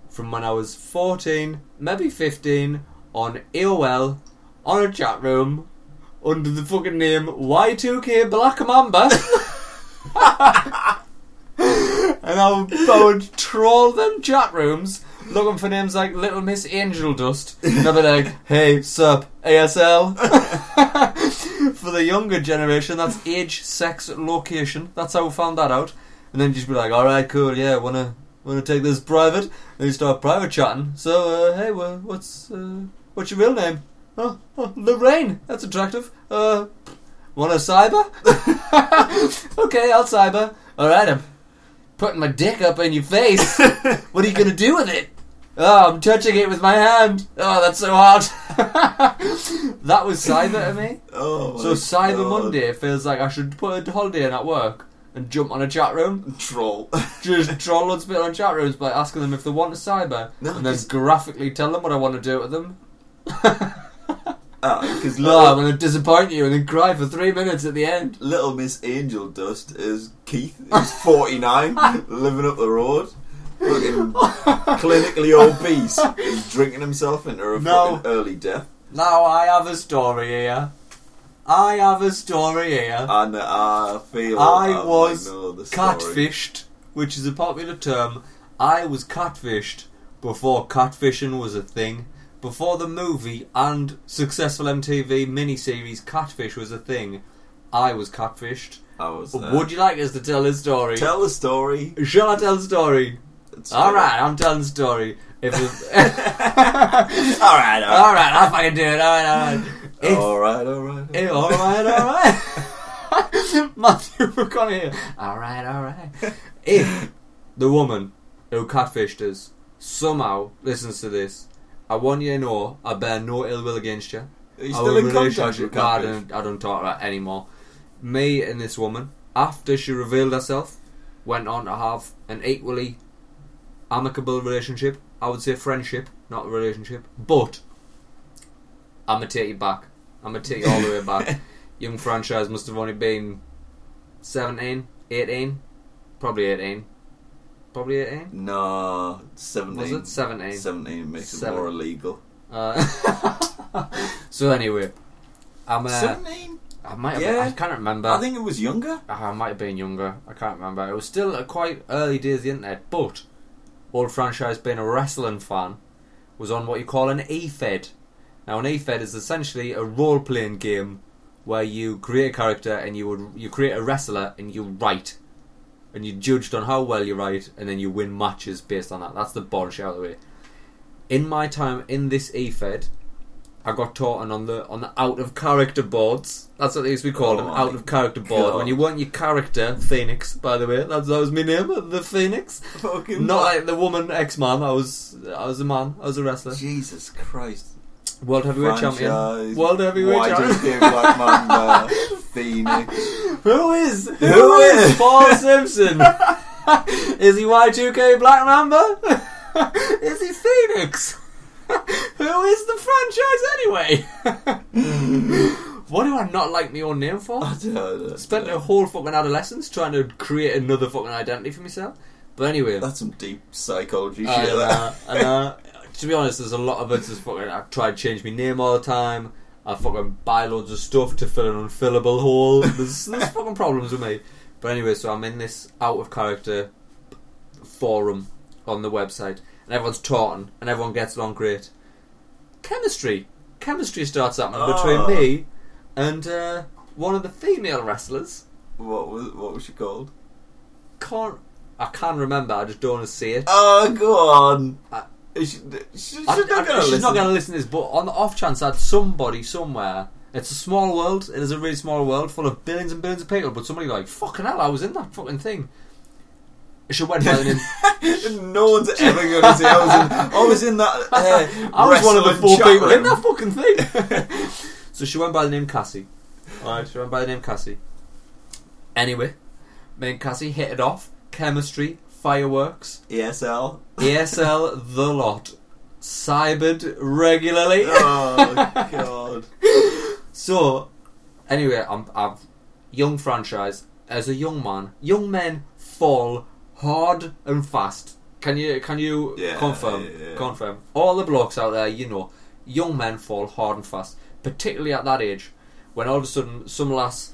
from when I was 14, maybe 15, on AOL, on a chat room, under the fucking name Y2K Black Mamba. and I would, I would troll them chat rooms looking for names like Little Miss Angel Dust. And I'd be like, hey, sup, ASL. for the younger generation, that's age, sex, location. That's how we found that out. And then just be like, alright, cool, yeah, wanna wanna take this private? And you start private chatting. So, uh, hey, what's uh, what's your real name? Oh, oh, Lorraine. That's attractive. Uh, want a cyber? okay, I'll cyber. Alright, I'm putting my dick up in your face. what are you gonna do with it? Oh, I'm touching it with my hand. Oh, that's so hot. that was cyber to me. Oh, So Cyber God. Monday feels like I should put a holiday in at work and jump on a chat room. troll. Just troll loads of people on chat rooms by asking them if they want a cyber, No, and then graphically tell them what I want to do with them. Oh, because No, oh, I'm going to disappoint you and then cry for three minutes at the end. little Miss Angel Dust is Keith, who's 49, living up the road. Fucking clinically obese, is drinking himself into a No. fucking early death. Now I have a story here. I have a story here. And I feel I might was know the story. catfished, which is a popular term. I was catfished before catfishing was a thing. Before the movie and successful MTV miniseries Catfish was a thing, I was catfished. I was there. Would you like us to tell the story? Tell the story. Shall I tell the story? All right, I'm telling the story. If all right, all all right, I'll fucking do it. All right, all right. If- all right, all right. All right, all right. Matthew McConaughey. All right, all right. If the woman who catfished us somehow listens to this, I want you to know I bear no ill will against you. Are you Our still in contact with No, I Catfish? don't, I don't talk about it anymore. Me and this woman, after she revealed herself, went on to have an equally amicable relationship. I would say friendship, not a relationship. But I'm gonna take you back. I'm gonna take you all the way back. Young Phranchize must have only been 17, 18, probably 18, probably 18. No, 17. Was it 17? 17 makes Seven. it more illegal. Uh, so anyway, I'm. Uh, 17? I might. Have Yeah. I can't remember. I think it was younger. Ah, I might have been younger. I can't remember. It was still uh, quite early days of the internet, but old Phranchize being a wrestling fan was on what you call an E-Fed. Now, an E-Fed is essentially a role-playing game where you create a character and you would you create a wrestler and you write, and you judged on how well you write, and then you win matches based on that. That's the bullshit out of the way. In my time in this E-Fed, I got taught on, on the on the out of character boards. That's what they used to be called, Oh an out of character board. God. When you want your character, Phoenix, by the way, that's that was my name, uh, the Phoenix. Fucking Not like the woman ex man. I was I was a man. I was a wrestler. Jesus Christ. World heavyweight champion. Phranchize, World heavyweight Why champion. just Black Mamba, Phoenix. Who is who, Who is is? Paul Simpson? is he Y2K Black Mamba? is he Phoenix? who is the Phranchize anyway? what do I not like my own name for? I don't know. Spent a whole fucking adolescence trying to create another fucking identity for myself. But anyway, That's some deep psychology I shit. know, that. I know. To be honest, there's a lot of it. Just fucking, I try to change my name all the time. I fucking buy loads of stuff to fill an unfillable hole. There's, there's fucking problems with me. But anyway, so I'm in this out of character forum on the website, and everyone's talking, and everyone gets along great. Chemistry, chemistry starts happening Oh. between me and uh, one of the female wrestlers. What was what was she called? Can't I can't remember. I just don't want to see it. Oh, go on. I- she, she, she's I- not gonna listen. she's not going to listen to this, but on the off chance that somebody somewhere, it's a small world, it is a really small world full of billions and billions of people, but somebody like, fucking hell, I was in that fucking thing. She went by the name. no one's ever going to say I was in. I was in that. Uh, I was one of the four people in that fucking thing. so she went by the name Cassie. Alright, she went by the name Cassie. Anyway, me and Cassie hit it off. Chemistry, fireworks, ESL. ESL, the lot. Cybered regularly. Oh god. So, anyway, I'm, I'm young Phranchize. As a young man, young men fall hard and fast. Can you can you Yeah, confirm? yeah, yeah. Confirm. All the blokes out there, you know, young men fall hard and fast, particularly at that age, when all of a sudden some lass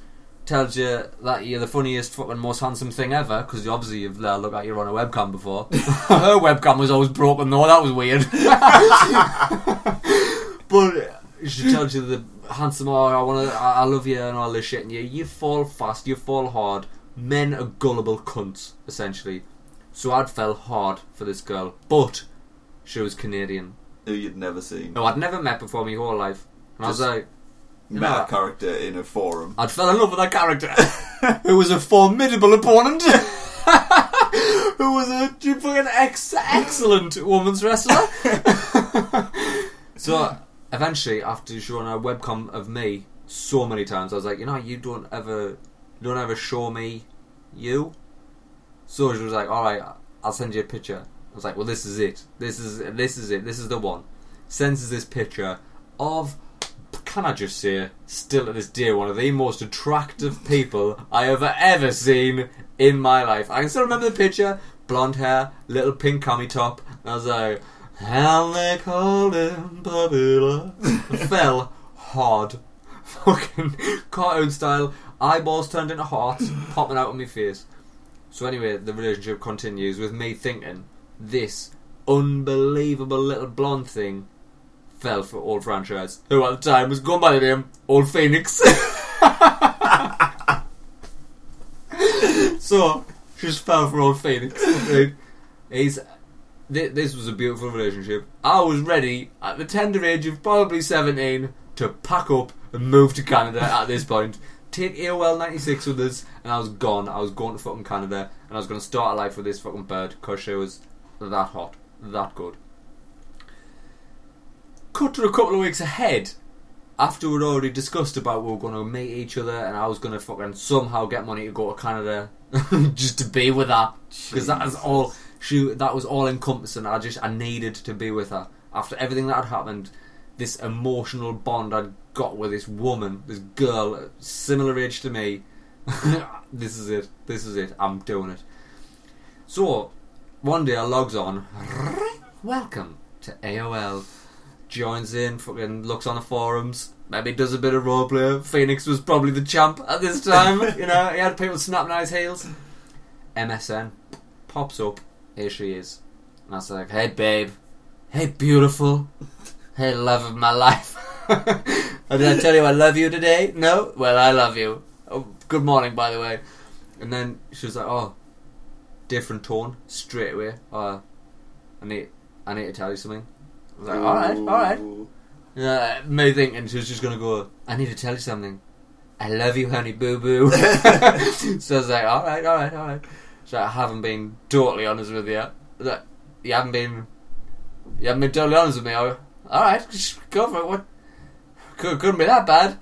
tells you that you're the funniest, fucking most handsome thing ever, because obviously you've uh, looked at you on a webcam before. Her webcam was always broken though. That was weird. but she tells you the handsome, oh, I want to, I I love you, and all this shit, and you, you fall fast, you fall hard. Men are gullible cunts, essentially. So I'd fell hard for this girl, but she was Canadian, Who you'd never seen. who I'd never met before my whole life. And I was like, know, character in a forum. I'd fell in love with that character, who was a formidable opponent, who was a fucking ex- excellent women's wrestler. so eventually, after showing a webcam of me so many times, I was like, you know, you don't ever, don't ever show me you. So she was like, all right, I'll send you a picture. I was like, well, this is it. This is this is it. This is the one. Sends us this picture of can I just say, still to this day, one of the most attractive people I have ever seen in my life. I can still remember the picture, blonde hair, little pink cami top, and I was like, and they called him Babila. Fell hard. Fucking cartoon style, eyeballs turned into hearts, popping out of my face. So anyway, the relationship continues with me thinking this unbelievable little blonde thing fell for old Phranchize, who at the time was going by the name Old Phoenix. so she just fell for Old Phoenix. He's thi- this was a beautiful relationship. I was ready at the tender age of probably seventeen to pack up and move to Canada at this point. Take AOL 96 with us, and I was gone. I was going to fucking Canada, and I was going to start a life with this fucking bird because she was that hot, that good. Cut to a couple of weeks ahead, after we'd already discussed about we were going to meet each other, and I was going to fucking somehow get money to go to Canada just to be with her because that is all she. That was all encompassing. I just I needed to be with her after everything that had happened. This emotional bond I'd got with this woman, this girl, similar age to me. this is it. This is it. I'm doing it. So one day I logs on. Welcome to AOL. Joins in, fucking looks on the forums. Maybe does a bit of roleplay. Phoenix was probably the champ at this time. you know, he had people snapping at his heels. MSN pops up. Here she is. And I was like, hey babe. Hey beautiful. Hey love of my life. Oh, did I tell you I love you today? No? Well, I love you. Oh, good morning, by the way. And then she was like, oh, different tone straight away. Uh, I need, I need to tell you something. I was like, all right, all right. Ooh. Uh, me thinking she was just gonna go. I need to tell you something. I love you, honey, boo boo. so I was like, all right, all right, all right. So I haven't been totally honest with you. That you haven't been, you haven't been totally honest with me. All right, just go for it. What? Could, couldn't be that bad.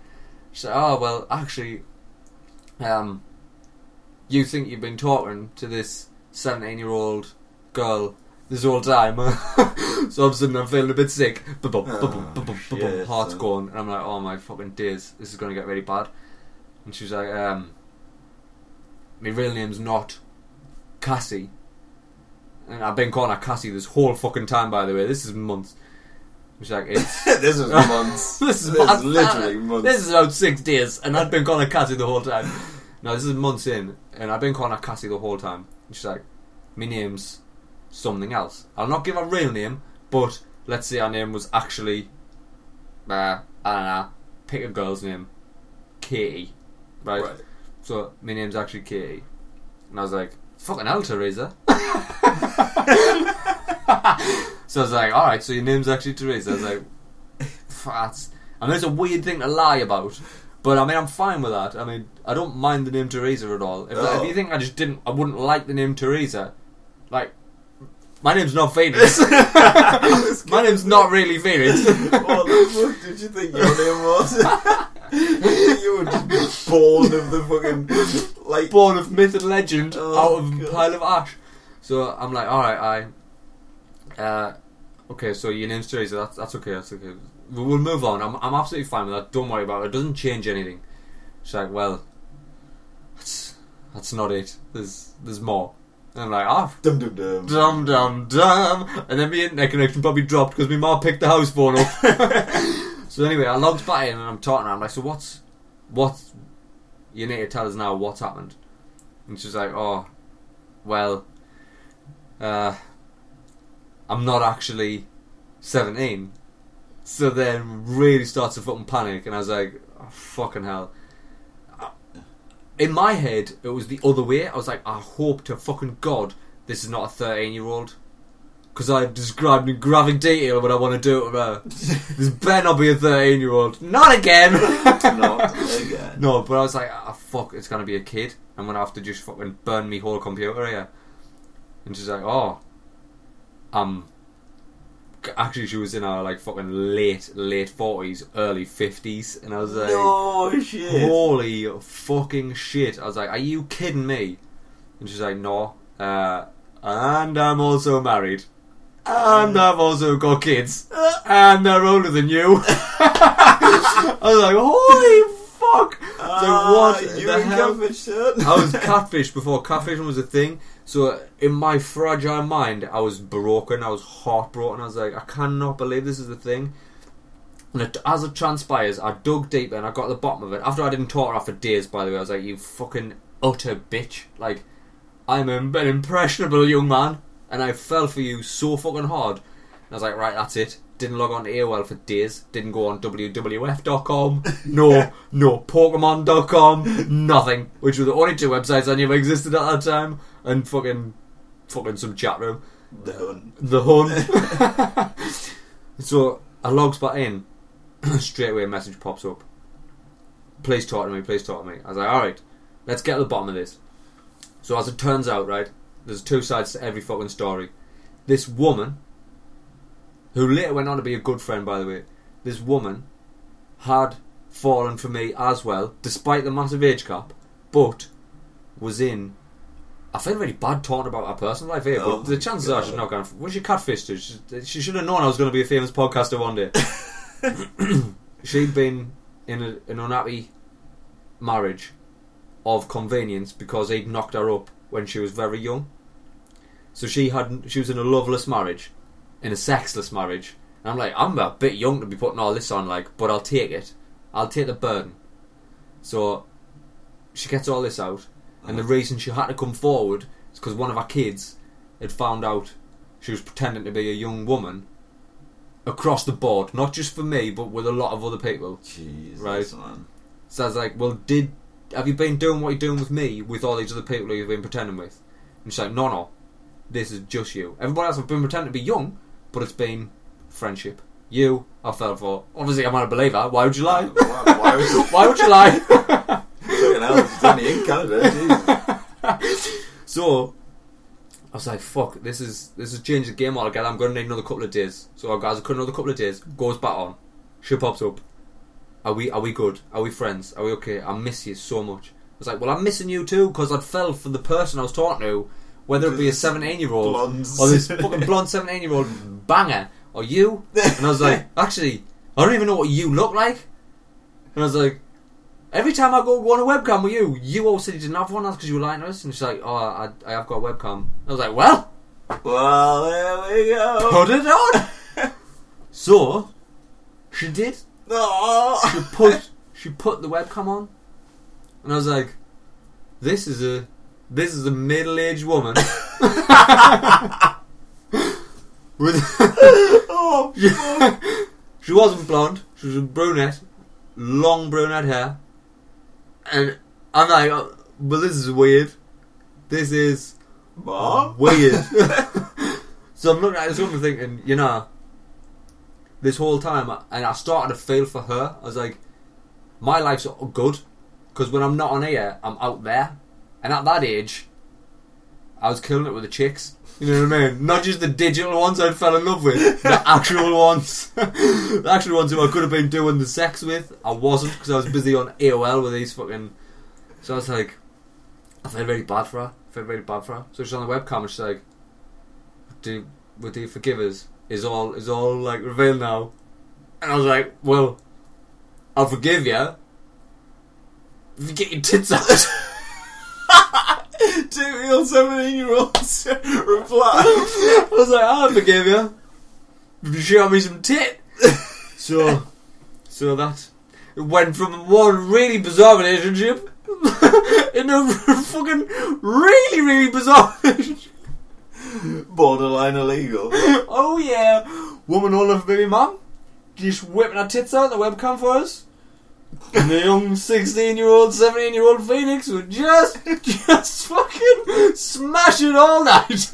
So oh well, actually, um, you think you've been talking to this seventeen-year-old girl this whole time. so all of a sudden I'm feeling a bit sick. Ba-bum, ba-bum, ba-bum, ba-bum, shit, Heart's son. going. And I'm like, oh my fucking days, this is going to get really bad. And she was like, um, my real name's not Cassie. And I've been calling her Cassie this whole fucking time, by the way. This is months. She's like, it's. this is months. this is, This months. literally months. This is about six days, and I've been calling her Cassie the whole time. No, this is months in, and I've been calling her Cassie the whole time. And she's like, my name's something else. I'll not give a real name, but let's say our name was actually, uh, I don't know, pick a girl's name, Katie, right? Right. So my name's actually Katie, and I was like, fucking hell, Teresa. so I was like, all right, so your name's actually Teresa. I was like, that's. I mean, it's a weird thing to lie about. But I mean, I'm fine with that. I mean, I don't mind the name Teresa at all. If, Oh. if you think I just didn't, I wouldn't like the name Teresa. Like, my name's not Phoenix. my name's not really Phoenix. what the fuck did you think your name was? you were just born of the fucking like. Born of myth and legend Oh, out of a pile of ash. So I'm like, all right, I. Uh, okay, so your name's Teresa. That's that's okay. That's okay. We- We'll move on. I'm I'm absolutely fine with that. Don't worry about it. It doesn't change anything. She's like, well, that's that's not it. There's there's more. And I'm like, ah, Dum dum dum. dum dum dum. And then my internet connection probably dropped because my mom picked the house phone up. so anyway, I logged back in and I'm talking. to her. I'm like, so what's what's you need to tell us now what's happened? And she's like, oh, well, uh, I'm not actually 17. So then really starts to fucking panic, and I was like, oh, fucking hell. In my head, it was the other way. I was like, I hope to fucking God this is not a 13 year old. Because I've described in graphic detail what I want to do to her. this better not be a 13 year old. Not again! Not again. No, but I was like, ah, fuck, it's gonna be a kid. I'm gonna have to just fucking burn me whole computer here. And she's like, oh, um, actually, she was in her like fucking late, late 40s, early 50s. And I was like, No shit. holy fucking shit. I was like, are you kidding me? And she's like, no. Uh, and I'm also married. And I've also got kids. And they're older than you. I was like, holy fuck! Ah, what you the hell? catfish. I was catfish before catfishing was a thing. So in my fragile mind, I was broken. I was heartbroken. I was like, I cannot believe this is the thing. And it, as it transpires, I dug deep and I got to the bottom of it. After I didn't talk to her for days, by the way, I was like, you fucking utter bitch. Like, I'm an impressionable young man, and I fell for you so fucking hard. And I was like, right, that's it. Didn't log on to AOL for days. Didn't go on WWF.com. No, no Pokemon.com. Nothing. Which were the only two websites I knew existed at that time. And fucking, fucking some chat room. The hun. The Hun. so I logs back in. Straight away, a message pops up. Please talk to me. Please talk to me. I was like, all right, let's get to the bottom of this. So as it turns out, right, there's two sides to every fucking story. This woman, who later went on to be a good friend, by the way, this woman had fallen for me as well, despite the massive age gap, but was in. I feel really bad talking about her personal life here, Oh but the my chances are she's not going to. Was she catfished? She, she should have known I was going to be a famous podcaster one day. She'd been in a, an unhappy marriage of convenience because he'd knocked her up when she was very young. So she had she was in a loveless marriage, in a sexless marriage. And I'm like, I'm a bit young to be putting all this on, like, but I'll take it. I'll take the burden. So she gets all this out, and the reason she had to come forward is because one of our kids had found out she was pretending to be a young woman across the board, not just for me, but with a lot of other people. Jesus, Right. man. So I was like, well, did have you been doing what you're doing with me with all these other people you've been pretending with? And she's like, no, no, this is just you. Everybody else have been pretending to be young, but it's been friendship. You, I fell for. Obviously, I'm not a believer. Why would you lie? Why, why was Why would you lie? Fucking hell, it's only in Canada, So I was like, "Fuck, this is this has changed the game altogether. I'm going to need another couple of days." So I got another couple of days. Goes back on. She pops up. Are we are we good? Are we friends? Are we okay? I miss you so much. I was like, "Well, I'm missing you too because I'd fell for the person I was talking to, whether it be a 17 year old or this fucking blonde 17 year old banger or you." And I was like, "Actually, I don't even know what you look like." And I was like, Every time I go, go on a webcam with you, you always said you didn't have one. That's because you were lying to us. And she's like, "Oh, I, I have got a webcam." I was like, "Well, well, there we go. put it on." so she did. She put she put the webcam on, and I was like, "This is a this is a middle aged woman with." oh, she wasn't blonde. She was a brunette, long brunette hair, and I'm like, oh, "Well, this is weird. This is." Mom? weird. so I'm looking at this woman thinking, you know, this whole time, and I started to feel for her. I was like, my life's good because when I'm not on here, I'm out there, and at that age, I was killing it with the chicks. You know what I mean? Not just the digital ones I fell in love with, the actual ones, the actual ones who I could have been doing the sex with. I wasn't because I was busy on AOL with these fucking. So I was like, I felt very bad for her. I felt very bad for her. So she's on the webcam and she's like, "Do would you forgive us? Is all is all like revealed now?" And I was like, "Well, I'll forgive you if you get your tits out." Typical 17 year olds reply. I was like, "I'll forgive you if you show me some tit." so, so that it went from one really bizarre relationship in a fucking really really bizarre relationship. Borderline illegal. Oh yeah, woman all of baby mum, just whipping her tits out on the webcam for us. And the young sixteen-year-old, seventeen-year-old Phoenix would just, just fucking smash it all night.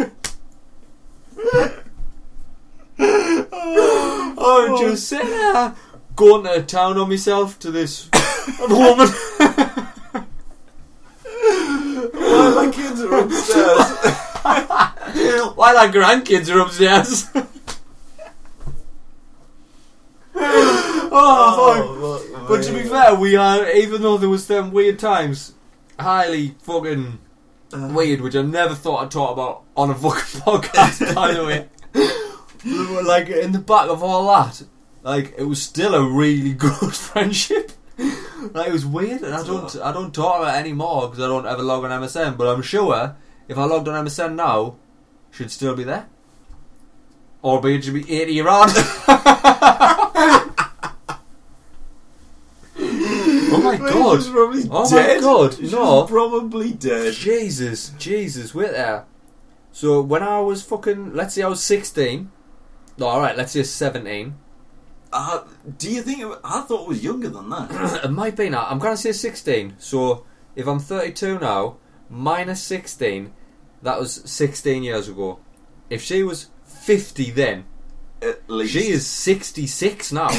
oh, just sitting there, going to town on myself to this woman. While my kids are upstairs. While our grandkids are upstairs. oh, fuck. fuck But to be fair, we are, even though there was them weird times, highly fucking Uh, weird, which I never thought I'd talk about on a fucking podcast, by the way. We were like, in the back of all that, like it was still a really good friendship. like it was weird, and I don't. I don't talk about it anymore because I don't ever log on MSN. But I'm sure if I logged on MSN now, she'd still be there, or be she'd be eighty year old. oh my god! She's probably Oh my dead. God, She's no. probably dead. Jesus, Jesus, wait there. So when I was fucking, let's say I was sixteen. No, all right, let's say seventeen. Uh, do you think? It, I thought it was younger than that. it might be now. I'm gonna say sixteen. So if I'm thirty-two now, minus sixteen, that was sixteen years ago. If she was fifty then, At least she is sixty-six now.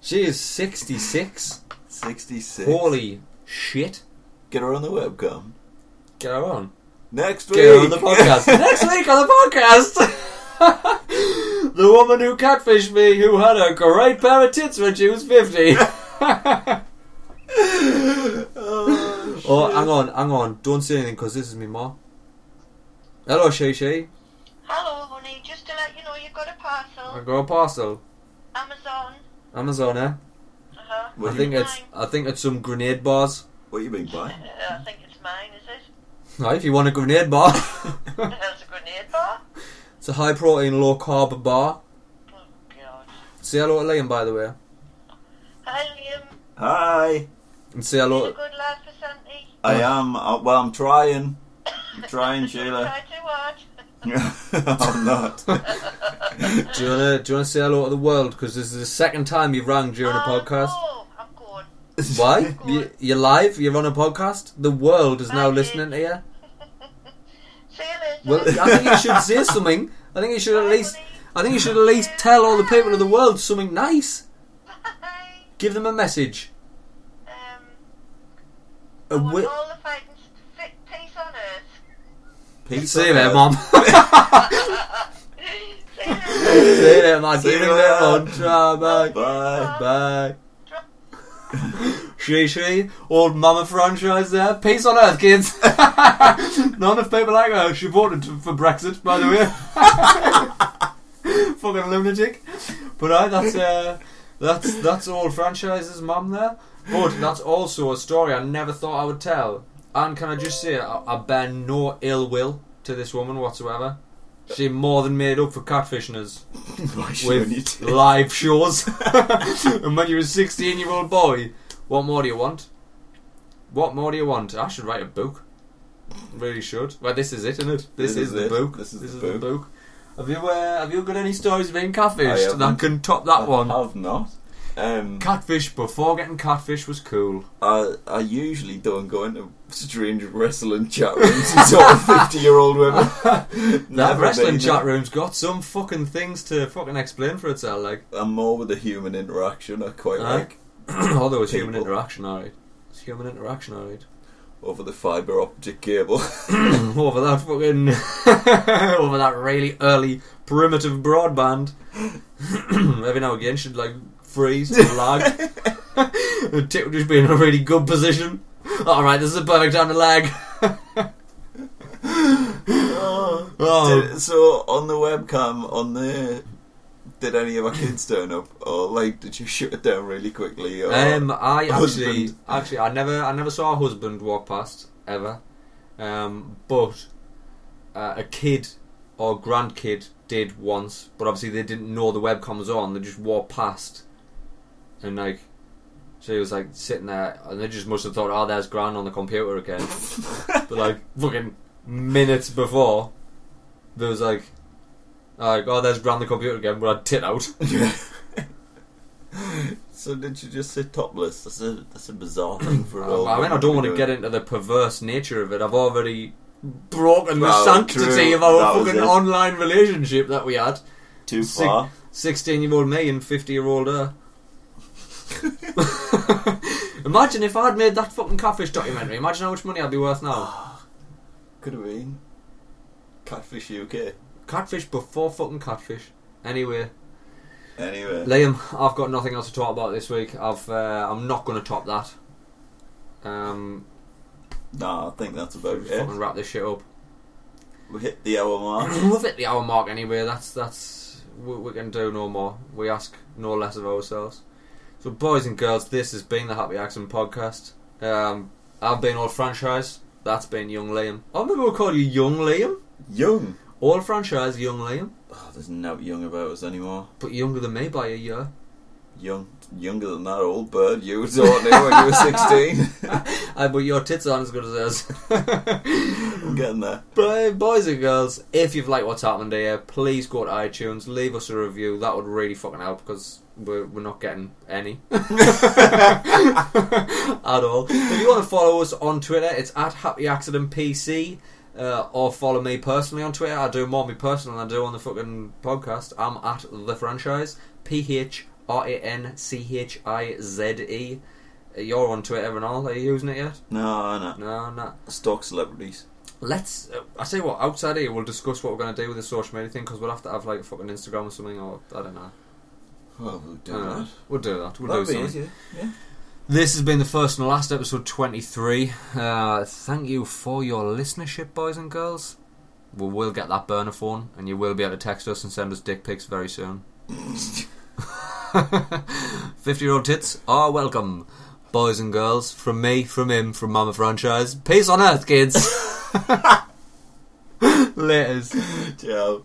she is sixty-six. Sixty-six. Holy shit! Get her on the webcam Get her on. next week. Get her on the podcast. Next week on the podcast. the woman who catfished me, who had a great pair of tits when she was 50. oh, oh, hang on, hang on. Don't say anything because this is me mom. Hello, Shay Shay. Hello, honey. Just to let you know, you've got a parcel. I got a parcel. Amazon. Amazon, eh? What I do think you, it's I think it's some grenade bars. what you been Uh, buying? I think it's mine, is it? Right, if you want a grenade bar. There's a grenade bar. it's a high protein, low carb bar. Oh, God. Say hello to Liam, by the way. Hi, Liam. Hi, And say You a hello. good lad for Santi? I am. Uh, well, I'm trying. I'm trying, Don't Sheila. Try too hard. I'm not. Do you wanna do you wanna say hello to the world? Because this is the second time you've rang during a Oh, podcast. No, I'm good. Why? Good. You, you're live. You're on a podcast. The world is now listening to you. See you Well. I think you should say something. I think you should at least. honey. I think you should at least tell all the people of the world something nice. Bye. Give them a message. Um, A I want wi- all the fighting fit peace on earth. Peace See on there, mom. See you. There. See you later. that bye. Bye. Bye. She, she, old mama Phranchize there. Peace on earth, kids. None of people like her. She voted for Brexit, by the way. Fucking lunatic. But I, that's uh, that's that's old Phranchize's mum there. But that's also a story I never thought I would tell. And can I just say, I, I bear no ill will to this woman whatsoever. She more than made up for catfishing us Why shouldn't you with live shows. and when you're a 16 year old boy, what more do you want? What more do you want? I should write a book. Really should. Well, this is it, isn't it? This, This is, is the it. book. This is the the book. book. Have you uh, have you got any stories of being catfished that can top that I one? I have not. Um, Catfish before getting catfish was cool. I I usually don't go into strange wrestling chat rooms and talk to fifty year old women. That wrestling chat room's got some fucking things to fucking explain for itself, like. I'm more with the human interaction. I quite Aye. like Although it's human interaction, alright. It's human interaction, alright. over the fibre optic cable. over that fucking over that really early primitive broadband. Every now and again she'd like freeze and lag. the tip would just be in a really good position. Alright, this is the perfect time to lag. oh. Oh. Did, so on the webcam, on the did any of our kids turn up, or like did you shut it down really quickly? Or, Um, I actually, actually, I never, I never saw a husband walk past ever. Um, but uh, a kid or grandkid did once, but obviously they didn't know the webcam was on. They just walked past, and like, she was like sitting there, and they just must have thought, "Oh, there's Gran on the computer again." but like, fucking minutes before, there was like, like, "Oh, there's Gran on the computer again," but I'd tit out. so did you just sit topless? That's a that's a bizarre thing for an uh, old I mean, I don't want to get into the perverse nature of it. I've already broken the sanctity true. of our That fucking online relationship that we had. too far. 16 year old me and 50 year old her. Imagine if I'd made that fucking catfish documentary. Imagine how much money I'd be worth now. Could have been Catfish UK. Catfish before fucking catfish. Anyway, Anyway, Liam, I've got nothing else to talk about this week. I've uh, I'm not going to top that. Um, nah, I think that's about it. fucking wrap this shit up. We hit the hour mark. we've hit the hour mark anyway. That's that's we, we can do no more. We ask no less of ourselves. So, boys and girls, this has been the Happy Accident podcast. Um, I've been old Phranchize. That's been young Liam. Oh, maybe we'll call you young Liam. Young. Old Phranchize, young Liam, Oh, there's no young about us anymore. but younger than me by a year. Young, younger than that old bird you on when you were sixteen. Aye, but your tits aren't as good as ours. I'm getting there. But uh, boys and girls, if you've liked what's happened here, please go to iTunes, leave us a review. That would really fucking help because we're, we're not getting any at all. If you want to follow us on Twitter, it's at Happy Accident PC. Uh, or follow me personally on Twitter. I do more me personal than I do on the fucking podcast. I'm at the Phranchize. P H R A N C H I Z E. You're on Twitter and all. Are you using it yet? No, no. No, no. Stock celebrities. Let's. Uh, I say what outside here we'll discuss what we're going to do with the social media thing because we'll have to have like a fucking Instagram or something or I don't know. Well, we'll do I that. We'll do that. We'll That'd do be something. easier. Yeah. This has been the first and last episode twenty three. Uh, thank you for your listenership, boys and girls. We will get that burner phone, and you will be able to text us and send us dick pics very soon. Fifty year old tits are welcome, boys and girls. From me, from him, from Mama Phranchize. Peace on earth, kids. Laters. Ciao.